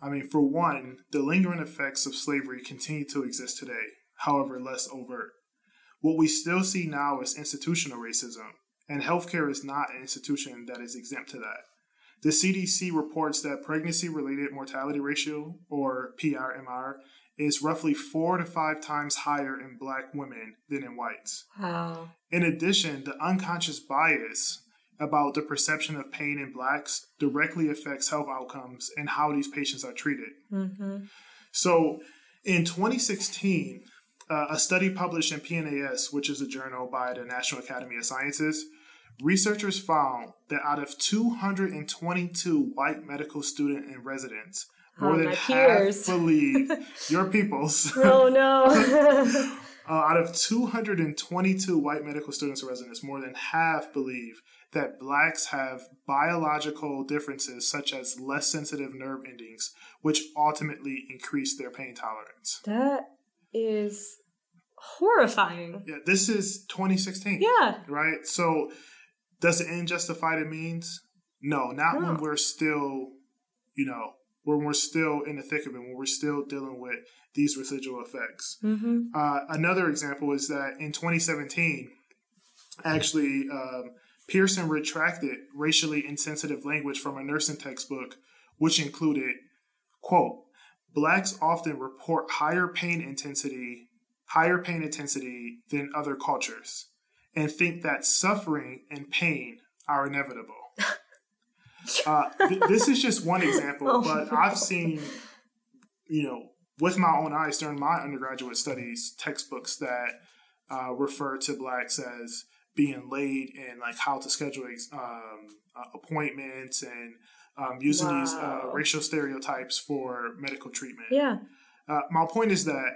I mean, for one, the lingering effects of slavery continue to exist today, however less overt. What we still see now is institutional racism, and healthcare is not an institution that is exempt to that. The CDC reports that pregnancy related mortality ratio, or PRMR, is roughly four to five times higher in black women than in whites. Wow. In addition, the unconscious bias about the perception of pain in blacks directly affects health outcomes and how these patients are treated. Mm-hmm. So, in 2016, uh, a study published in PNAS, which is a journal by the National Academy of Sciences, researchers found that out of 222 white medical student and residents, more oh, than half believe [laughs] your peoples. [laughs] Oh no. [laughs] uh, out of 222 white medical students and residents, more than half believe that blacks have biological differences such as less sensitive nerve endings, which ultimately increase their pain tolerance. That is horrifying. Yeah, this is 2016. Yeah. Right? So, does the end justify the means? No, not no. when we're still, you know, when we're still in the thick of it, when we're still dealing with these residual effects. Mm-hmm. Uh, another example is that in 2017, actually, um, Pearson retracted racially insensitive language from a nursing textbook, which included, quote, blacks often report higher pain intensity, higher pain intensity than other cultures, and think that suffering and pain are inevitable. [laughs] uh, th- this is just one example, oh, but I've seen, you know, with my own eyes during my undergraduate studies, textbooks that uh, refer to blacks as being late and like how to schedule um, uh, appointments and um, using wow. these uh, racial stereotypes for medical treatment. Yeah. Uh, my point is that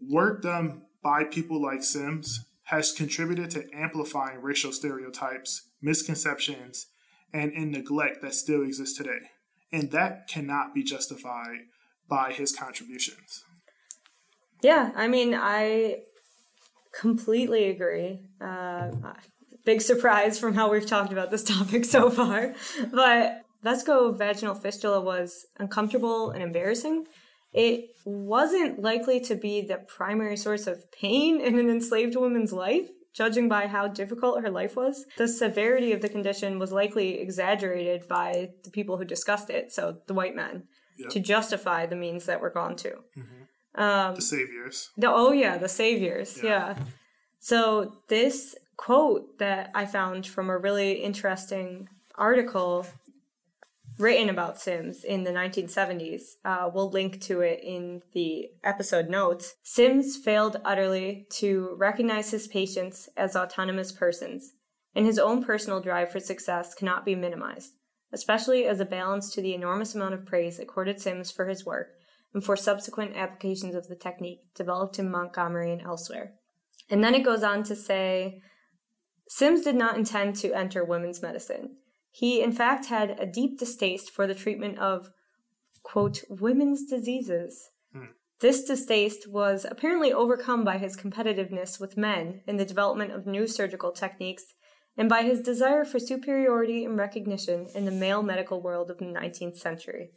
work done by people like Sims has contributed to amplifying racial stereotypes, misconceptions, and in neglect that still exists today. And that cannot be justified by his contributions. Yeah, I mean, I completely agree. Uh, big surprise from how we've talked about this [laughs] topic so far. But vesicovaginal fistula was uncomfortable and embarrassing, it wasn't likely to be the primary source of pain in an enslaved woman's life, judging by how difficult her life was. The severity of the condition was likely exaggerated by the people who discussed it, so the white men, Yep. to justify the means that were gone to. Mm-hmm. Um, the saviors. The, oh yeah, the saviors. Yeah. Yeah. So this quote that I found from a really interesting article written about Sims in the 1970s. Uh, we'll link to it in the episode notes. Sims failed utterly to recognize his patients as autonomous persons, and his own personal drive for success cannot be minimized, especially as a balance to the enormous amount of praise accorded Sims for his work and for subsequent applications of the technique developed in Montgomery and elsewhere. And then it goes on to say Sims did not intend to enter women's medicine. He, in fact, had a deep distaste for the treatment of, quote, women's diseases. Hmm. This distaste was apparently overcome by his competitiveness with men in the development of new surgical techniques and by his desire for superiority and recognition in the male medical world of the 19th century.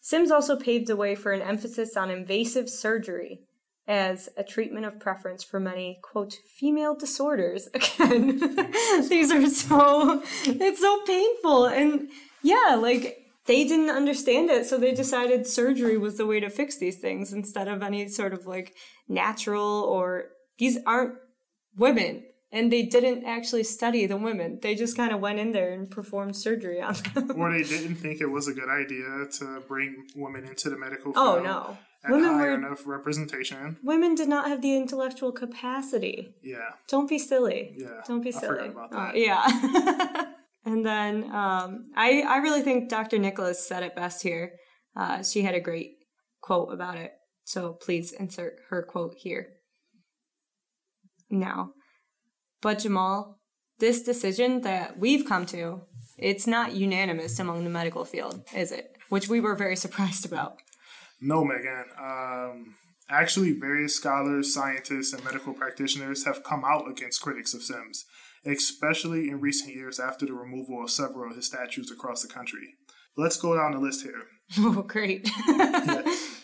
Sims also paved the way for an emphasis on invasive surgery as a treatment of preference for many, quote, female disorders. [laughs] Again, [laughs] these are so, it's so painful. And yeah, like they didn't understand it, so they decided surgery was the way to fix these things instead of any sort of like natural or these aren't women. And they didn't actually study the women. They just kind of went in there and performed surgery on them. Or they didn't think it was a good idea to bring women into the medical oh, field. oh no. At Women high were enough representation. women did not have the intellectual capacity. Yeah. Don't be silly. Yeah, Don't be I silly. forgot about that. yeah. [laughs] and then um, I I really think Dr. Nicholas said it best here. Uh, she had a great quote about it. So please insert her quote here. Now, but Jamal, this decision that we've come to, it's not unanimous among the medical field, is it? Which we were very [laughs] surprised about. No, Megan. Um, actually, various scholars, scientists, and medical practitioners have come out against critics of Sims, especially in recent years after the removal of several of his statues across the country. Let's go down the list here. [laughs] Oh, great.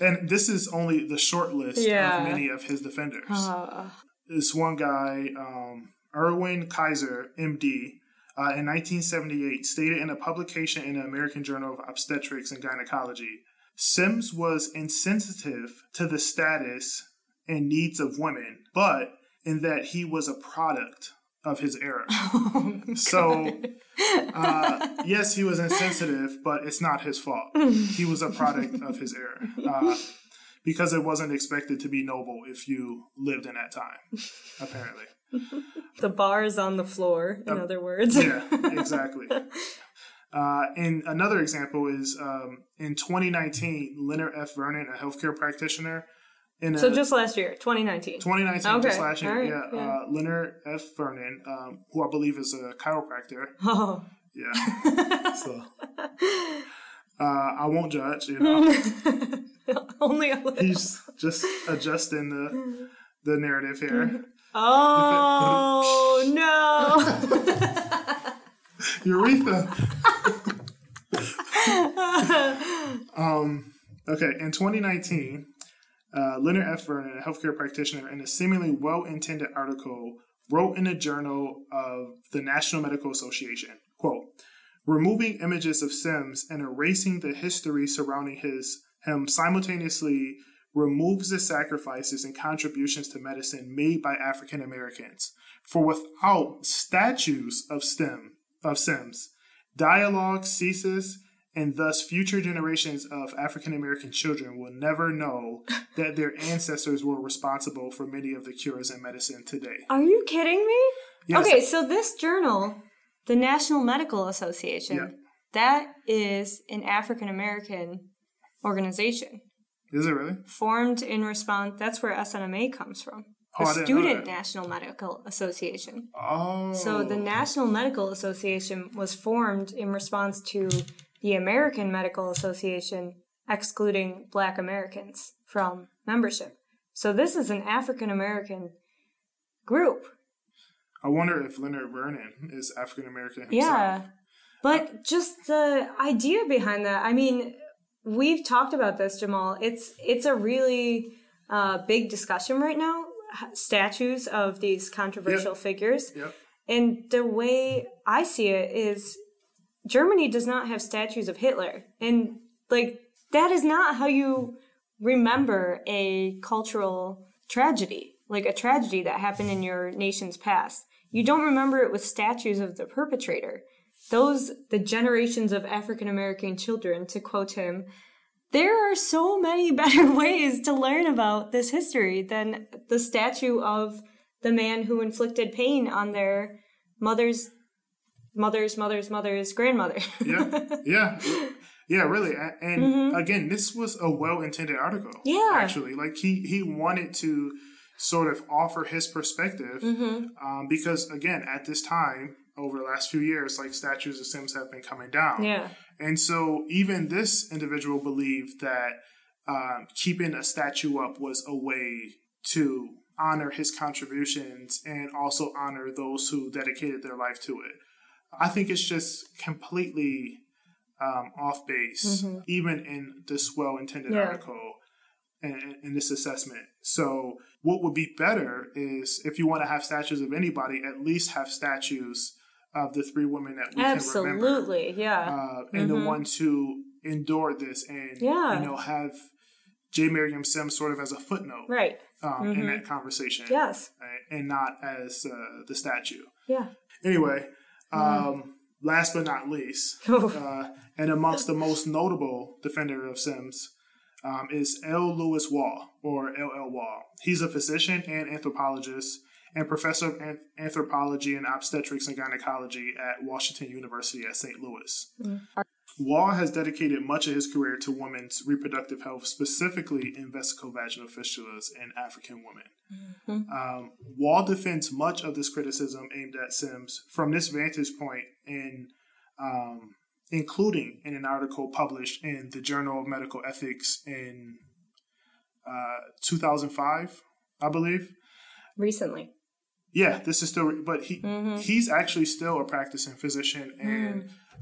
And this is only the short list Yeah. of many of his defenders. Uh, this one guy, um, Irwin Kaiser, MD, uh, in 1978, stated in a publication in the American Journal of Obstetrics and Gynecology Sims was insensitive to the status and needs of women, but in that he was a product of his era. [laughs] so, uh, yes, he was insensitive, but it's not his fault. He was a product of his era. Uh, because it wasn't expected to be noble if you lived in that time, apparently. [laughs] the bar is on the floor, in other words. Yeah, exactly. [laughs] Uh, and another example is um, in 2019, Leonard F. Vernon, a healthcare practitioner, in a, So just last year, 2019. 2019, just last year, right, yeah, yeah. Uh, Leonard F. Vernon, um, who I believe is a chiropractor. [laughs] Oh. Yeah. so uh, I won't judge, you know. [laughs] Only a little. He's just adjusting the the narrative here. [laughs] Oh no! Urethra. [laughs] um, okay, in 2019, uh, Leonard F. Vernon, a healthcare practitioner, in a seemingly well intended article, wrote in a journal of the National Medical Association, quote, removing images of Sims and erasing the history surrounding his him simultaneously removes the sacrifices and contributions to medicine made by African Americans. For without statues of STEM of Sims, dialogue ceases and thus future generations of African American children will never know [laughs] that their ancestors were responsible for many of the cures in medicine today. Are you kidding me? Yes. Okay, so this journal, the National Medical Association, Yeah. that is an African American organization Is it really? formed in response. That's where SNMA comes from. Oh, The Student. National Medical Association. Oh. So the National Medical Association was formed in response to the American Medical Association excluding black Americans from membership. So this is an African American group. I wonder if Leonard Vernon is African American himself. Yeah. But just the idea behind that, I mean, we've talked about this, Jamal. It's it's a really uh, big discussion right now. Statues of these controversial Yep. figures, Yep. and the way I see it is, Germany does not have statues of Hitler, and like that is not how you remember a cultural tragedy, like a tragedy that happened in your nation's past. You don't remember it with statues of the perpetrator. Those, the generations of African American children, to quote him, there are so many [laughs] better ways to learn about this history than the statue of the man who inflicted pain on their mother's mother's mother's mother's grandmother. [laughs] yeah, yeah, yeah, really. And again, this was a well-intended article. Mm-hmm. Yeah. actually, like he he wanted to sort of offer his perspective Mm-hmm. um, because again, at this time over the last few years, like statues of Sims have been coming down. yeah. And so even this individual believed that um, keeping a statue up was a way to honor his contributions and also honor those who dedicated their life to it. I think it's just completely um, off base, even in this well intended Yeah. article and in this assessment. So, what would be better is if you want to have statues of anybody, at least have statues of the three women that we can remember Absolutely. Yeah. uh, and the ones who endured this and Mm-hmm. Yeah. you know have J. Marion Sims sort of as a footnote right. um, in that conversation Yes. right? and not as uh, the statue. Yeah. Anyway, um, last but not least, [laughs] uh, and amongst the most notable defender of Sims um, is L. Lewis Wall, or L. L. Wall. He's a physician and anthropologist and professor of anthropology and obstetrics and gynecology at Washington University at St. Louis. Wall has dedicated much of his career to women's reproductive health, specifically in vesicovaginal fistulas in African women. Um, Wall defends much of this criticism aimed at Sims from this vantage point, in um, including in an article published in the Journal of Medical Ethics in uh, 2005, I believe. Recently. Yeah, this is still, but he he's actually still a practicing physician and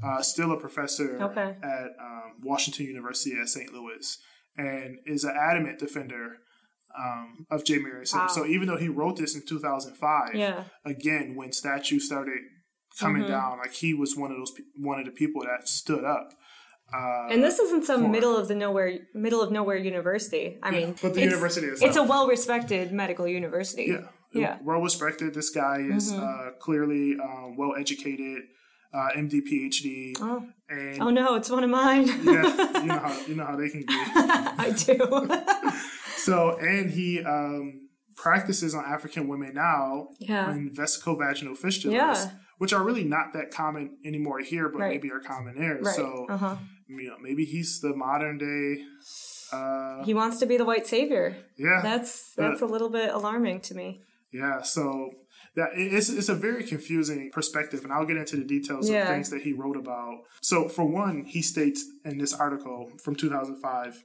uh, still a professor Okay. at um, Washington University at St. Louis, and is an adamant defender um, of J. Mary Sims. Wow. So even though he wrote this in 2005, Yeah. again when statues started coming Mm-hmm. down, like he was one of those one of the people that stood up. Uh, And this isn't some for- middle of the nowhere middle of nowhere university. I mean, but the it's, university itself. it's a well respected medical university. Yeah. Yeah. Mm-hmm. Well respected. This guy is uh, clearly um, well educated, uh, MD, PhD, Oh. and Oh no, it's one of mine. [laughs] yeah, you know how you know how they can be. [laughs] I do. [laughs] So, and he um, practices on African women now Yeah. in vesicovaginal fistulas, Yeah. which are really not that common anymore here, but Right. maybe are common there. right. So, uh-huh. you know, maybe he's the modern day. Uh, He wants to be the white savior. yeah, That's that's a little bit alarming to me. Yeah, so that it's it's a very confusing perspective, and I'll get into the details Yeah. of things that he wrote about. So, for one, he states in this article from 2005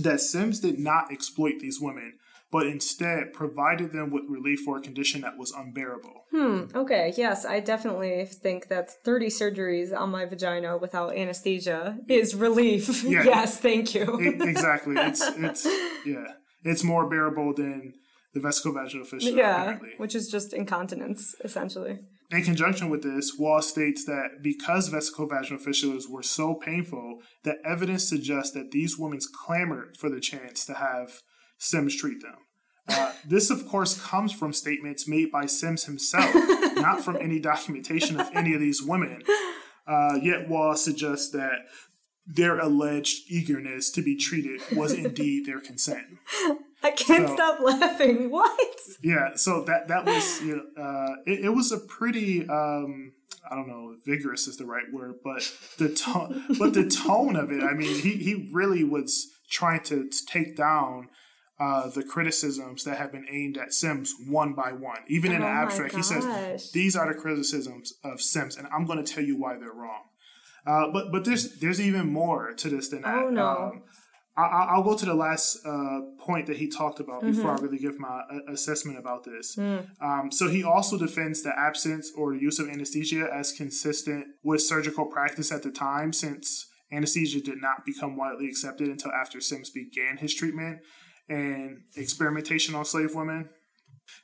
that Sims did not exploit these women, but instead provided them with relief for a condition that was unbearable. Hmm. Okay. Yes, I definitely think that 30 surgeries on my vagina without anesthesia is relief. [laughs] Yeah. yes, thank you. E- exactly, it's [laughs] it's yeah, it's more bearable than the vesicovaginal fistula. yeah, apparently. which is just incontinence, essentially. In conjunction with this, Wall states that because vesicovaginal fistulas were so painful, that evidence suggests that these women clamored for the chance to have Sims treat them. Uh, [laughs] this, of course, comes from statements made by Sims himself, [laughs] not from any documentation of any of these women. Uh, yet Wall suggests that their alleged eagerness to be treated was indeed their consent. [laughs] I can't So- stop laughing. [laughs] What? Yeah, so that that was you know, uh, it, it was a pretty um, I don't know vigorous is the right word, but the tone but the tone of it. I mean, he he really was trying to take down. Uh, the criticisms that have been aimed at Sims one by one, even in Oh the abstract, he says these are the criticisms of Sims, and I'm going to tell you why they're wrong. Uh, but but there's there's even more to this than that. Oh, no. Um, I, will go to the last uh, point that he talked about mm-hmm. before I really give my uh, assessment about this. Mm. Um, so he also defends the absence or the use of anesthesia as consistent with surgical practice at the time, since anesthesia did not become widely accepted until after Sims began his treatment and experimentation on slave women.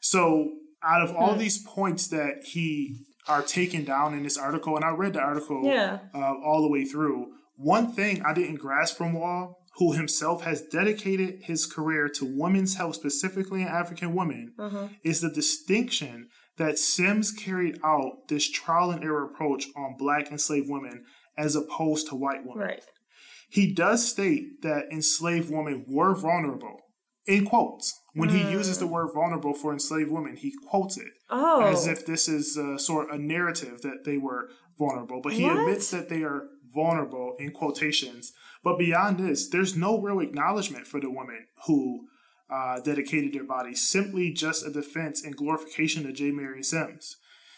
So out of all mm. these points that he are taken down in this article, and I read the article yeah. uh, all the way through. One thing I didn't grasp from Wall who himself has dedicated his career to women's health, specifically in African women, uh-huh. is the distinction that Sims carried out this trial and error approach on black enslaved women as opposed to white women. Right. He does state that enslaved women were vulnerable, in quotes. When mm. he uses the word vulnerable for enslaved women, he quotes it oh. as if this is a, sort of a narrative that they were vulnerable. But he what? admits that they are vulnerable in quotations but beyond this, there's no real acknowledgement for the women who uh, dedicated their bodies, simply just a defense and glorification of J. Marion Sims.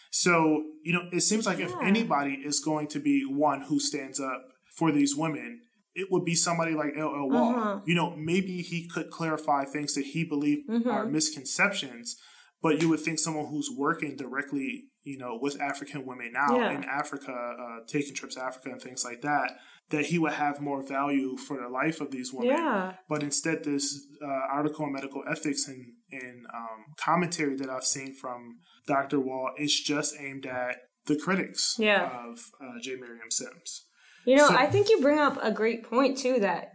So, you know, it seems like yeah. if anybody is going to be one who stands up for these women, it would be somebody like L.L. Wall. Uh-huh. You know, maybe he could clarify things that he believed mm-hmm. are misconceptions, but you would think someone who's working directly, you know, with African women now yeah. in Africa, uh, taking trips to Africa and things like that, that he would have more value for the life of these women. Yeah. But instead, this uh, article on medical ethics and, and um, commentary that I've seen from Dr. Wall is just aimed at the critics yeah. of uh, J. Marion Sims. You know, so, I think you bring up a great point too that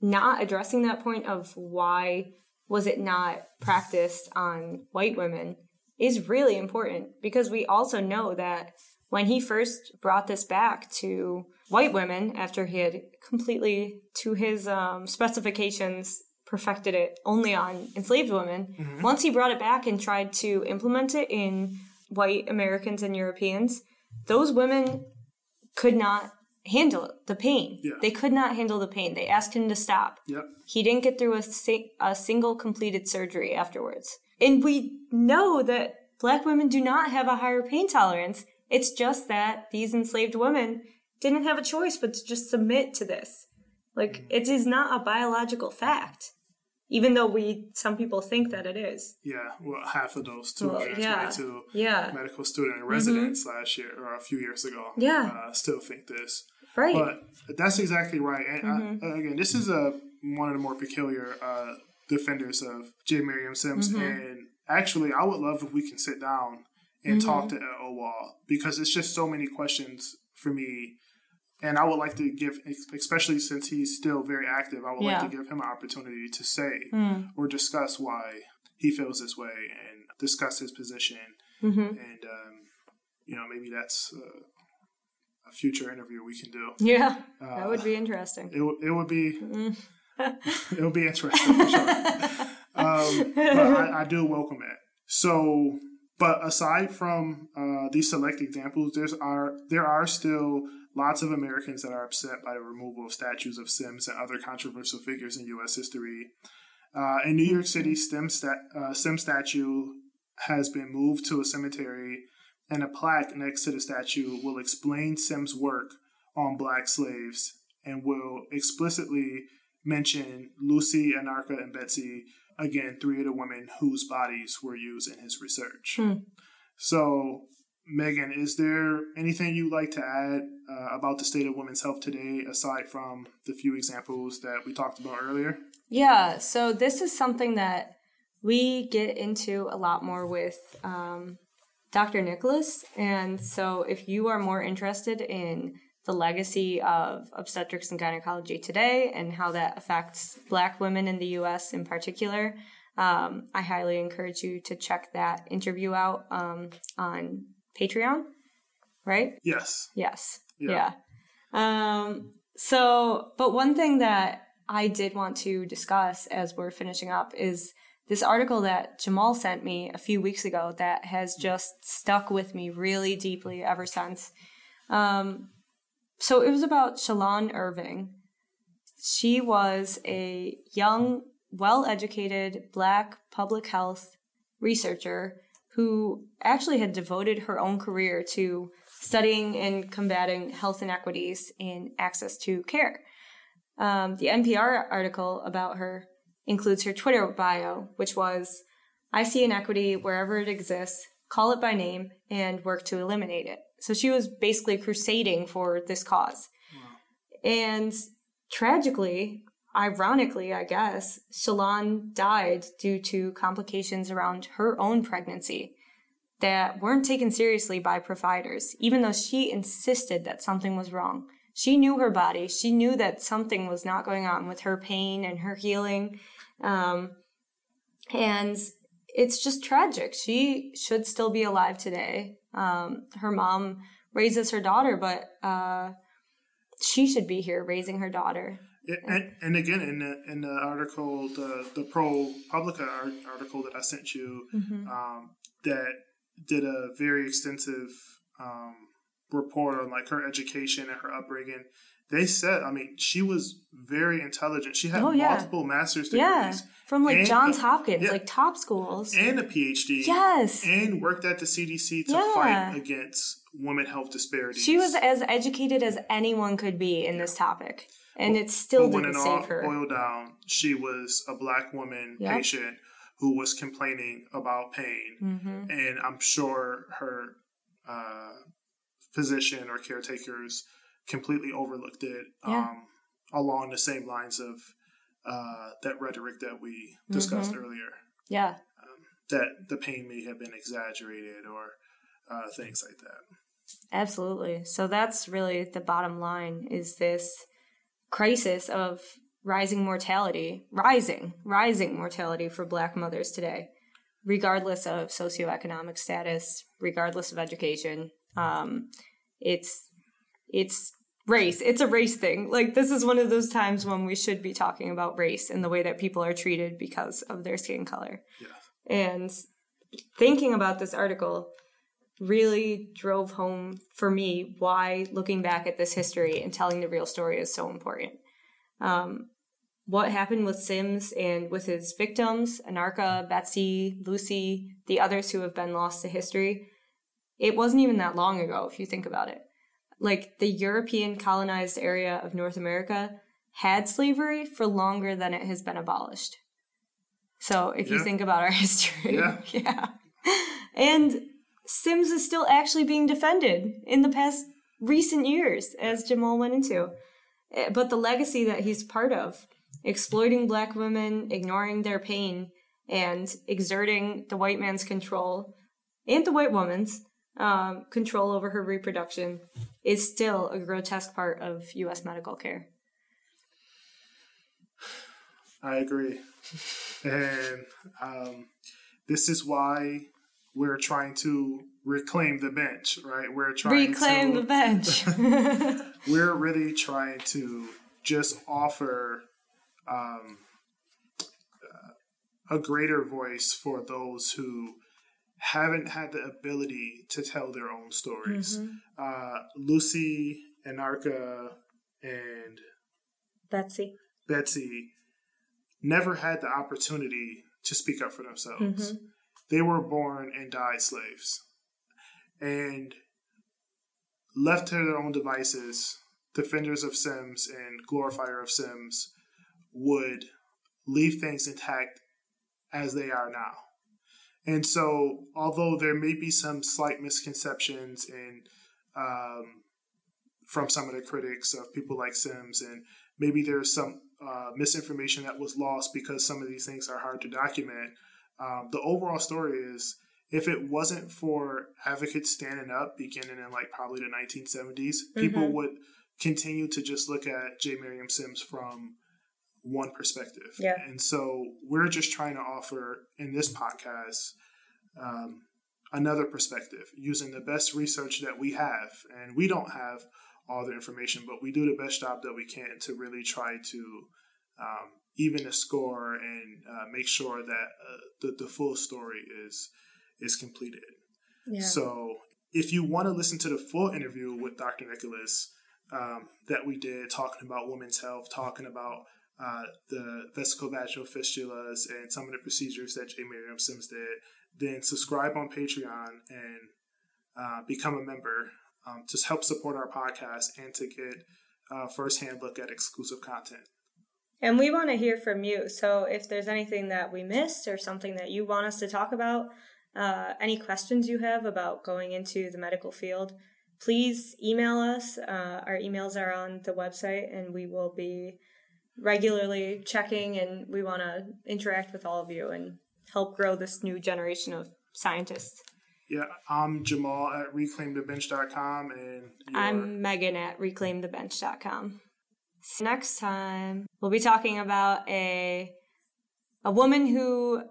not addressing that point of why was it not practiced on white women is really important because we also know that when he first brought this back to white women after he had completely, to his um, specifications, perfected it only on enslaved women. Mm-hmm. Once he brought it back and tried to implement it in white Americans and Europeans, those women could not handle the pain. Yeah. They could not handle the pain. They asked him to stop. Yep. He didn't get through a, a single completed surgery afterwards. And we know that black women do not have a higher pain tolerance. It's just that these enslaved women didn't have a choice but to just submit to this. Like, mm-hmm. it is not a biological fact, even though we, some people think that it is. Yeah, well, half of those 222 well, yeah. yeah. medical student and residents mm-hmm. last year or a few years ago yeah. Uh, still think this. Right. But that's exactly right. And mm-hmm. I, again, this is a one of the more peculiar uh, defenders of J. Marion Sims. Mm-hmm. And actually, I would love if we can sit down and mm-hmm. talk to Wall because it's just so many questions for me. And I would like to give, especially since he's still very active, I would yeah. like to give him an opportunity to say mm. or discuss why he feels this way and discuss his position. Mm-hmm. And, um, you know, maybe that's uh, a future interview we can do. Yeah, uh, that would be interesting. It, it would be. Mm. [laughs] it would be interesting for sure. [laughs] um, but I, I do welcome it. So but aside from uh, these select examples, there's are there are still lots of Americans that are upset by the removal of statues of Sims and other controversial figures in U.S. history. Uh, in New York City, Sim, uh, Sim statue has been moved to a cemetery, and a plaque next to the statue will explain Sim's work on black slaves and will explicitly mention Lucy, Anarcha, and Betsy, again, three of the women whose bodies were used in his research. Hmm. So, Megan, is there anything you'd like to add uh, about the state of women's health today, aside from the few examples that we talked about earlier? Yeah, so this is something that we get into a lot more with um, Dr. Nicholas. And so, if you are more interested in the legacy of obstetrics and gynecology today and how that affects Black women in the US in particular. Um, I highly encourage you to check that interview out um, on Patreon, right? Yes. Yes. Yeah. yeah. Um, so, but one thing that I did want to discuss as we're finishing up is this article that Jamal sent me a few weeks ago that has just stuck with me really deeply ever since. Um, so it was about Shalon Irving. She was a young, well educated black public health researcher who actually had devoted her own career to studying and combating health inequities in access to care. Um, the NPR article about her includes her Twitter bio, which was I see inequity wherever it exists, call it by name, and work to eliminate it. So she was basically crusading for this cause. Wow. And tragically, ironically, I guess, Shalon died due to complications around her own pregnancy that weren't taken seriously by providers, even though she insisted that something was wrong. She knew her body. She knew that something was not going on with her pain and her healing. Um, and it's just tragic. She should still be alive today. Um, her mom raises her daughter, but uh, she should be here raising her daughter. and, and, again, in the in the article, the the ProPublica article that I sent you, mm-hmm. um, that did a very extensive um, report on like her education and her upbringing. They said, I mean, she was very intelligent. She had oh, yeah. multiple master's degrees. Yeah, from like and, Johns Hopkins, yeah, like top schools, and a PhD. Yes, and worked at the CDC to yeah. fight against women health disparities. She was as educated as anyone could be in this topic, and it still didn't save her. Boil down, she was a black woman yep. patient who was complaining about pain, mm-hmm. and I'm sure her uh, physician or caretakers completely overlooked it yeah. um, along the same lines of uh, that rhetoric that we discussed mm-hmm. earlier. Yeah. Um, that the pain may have been exaggerated or uh, things like that. Absolutely. So that's really the bottom line is this crisis of rising mortality, rising, rising mortality for black mothers today, regardless of socioeconomic status, regardless of education. Um, it's it's race. It's a race thing. Like this is one of those times when we should be talking about race and the way that people are treated because of their skin color. Yeah. And thinking about this article really drove home for me why looking back at this history and telling the real story is so important. Um, what happened with Sims and with his victims, Anarcha, Betsy, Lucy, the others who have been lost to history, it wasn't even that long ago if you think about it. Like the European colonized area of North America had slavery for longer than it has been abolished. So if yeah. you think about our [laughs] history, yeah. [laughs] yeah. And Sims is still actually being defended in the past recent years, as Jamal went into. Eh, but the legacy that he's part of, exploiting black women, ignoring their pain, and exerting the white man's control and the white woman's um, control over her reproduction, is still a grotesque part of U.S. medical care. I agree. and um, this is why we're trying to reclaim the bench, right? We're trying reclaim to, reclaim the bench. [laughs] [laughs] we're really trying to just offer um, a greater voice for those who haven't had the ability to tell their own stories. Mm-hmm. Uh, Lucy, Anarcha, and Betsy. Betsy never had the opportunity to speak up for themselves. Mm-hmm. They were born and died slaves. And left to their own devices, defenders of Sims and glorifier of Sims would leave things intact as they are now. And so, although there may be some slight misconceptions and um, from some of the critics of people like Sims, and maybe there's some uh, misinformation that was lost because some of these things are hard to document. Um, the overall story is if it wasn't for advocates standing up beginning in like probably the 1970s, mm-hmm. people would continue to just look at J. Marion Sims from one perspective. Yeah. And so we're just trying to offer in this podcast um, another perspective using the best research that we have. And we don't have all the information, but we do the best job that we can to really try to um, even the score and uh, make sure that uh, the, the full story is is completed. Yeah. So if you want to listen to the full interview with Dr. Nicholas um, that we did talking about women's health, talking about uh, the vesicovaginal fistulas and some of the procedures that J. Marion Sims did, then subscribe on Patreon and uh, become a member um, to help support our podcast and to get a firsthand look at exclusive content. And we want to hear from you. So if there's anything that we missed or something that you want us to talk about, uh, any questions you have about going into the medical field, please email us. Uh, our emails are on the website, and we will be regularly checking. And we want to interact with all of you and help grow this new generation of scientists. Yeah, I'm Jamal at reclaimthebench.com, and. I'm Megan at reclaimthebench.com. So next time, we'll be talking about a a woman who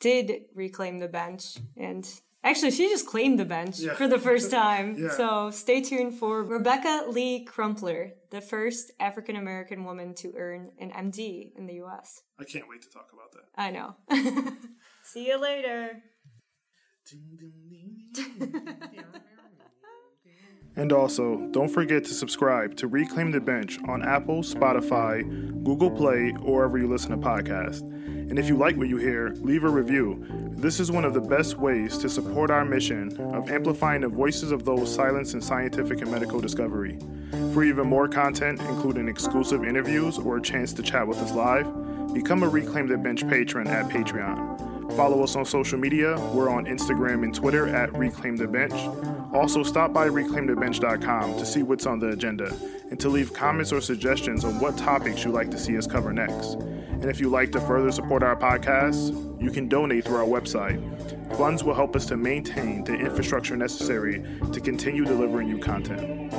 did reclaim the bench and actually she just claimed the bench Yeah. for the first [laughs] time. Yeah. So stay tuned for Rebecca Lee Crumpler, the first African American woman to earn an MD in the US. I can't wait to talk about that. I know. [laughs] See you later. And also, don't forget to subscribe to Reclaim the Bench on Apple, Spotify, Google Play, or wherever you listen to podcasts. And if you like what you hear, leave a review. This is one of the best ways to support our mission of amplifying the voices of those silenced in scientific and medical discovery. For even more content, including exclusive interviews or a chance to chat with us live, become a Reclaim the Bench patron at Patreon. Follow us on social media. We're on Instagram and Twitter at Reclaim the Bench. Also, stop by reclaimthebench.com to see what's on the agenda and to leave comments or suggestions on what topics you'd like to see us cover next. And if you'd like to further support our podcast, you can donate through our website. Funds will help us to maintain the infrastructure necessary to continue delivering you content.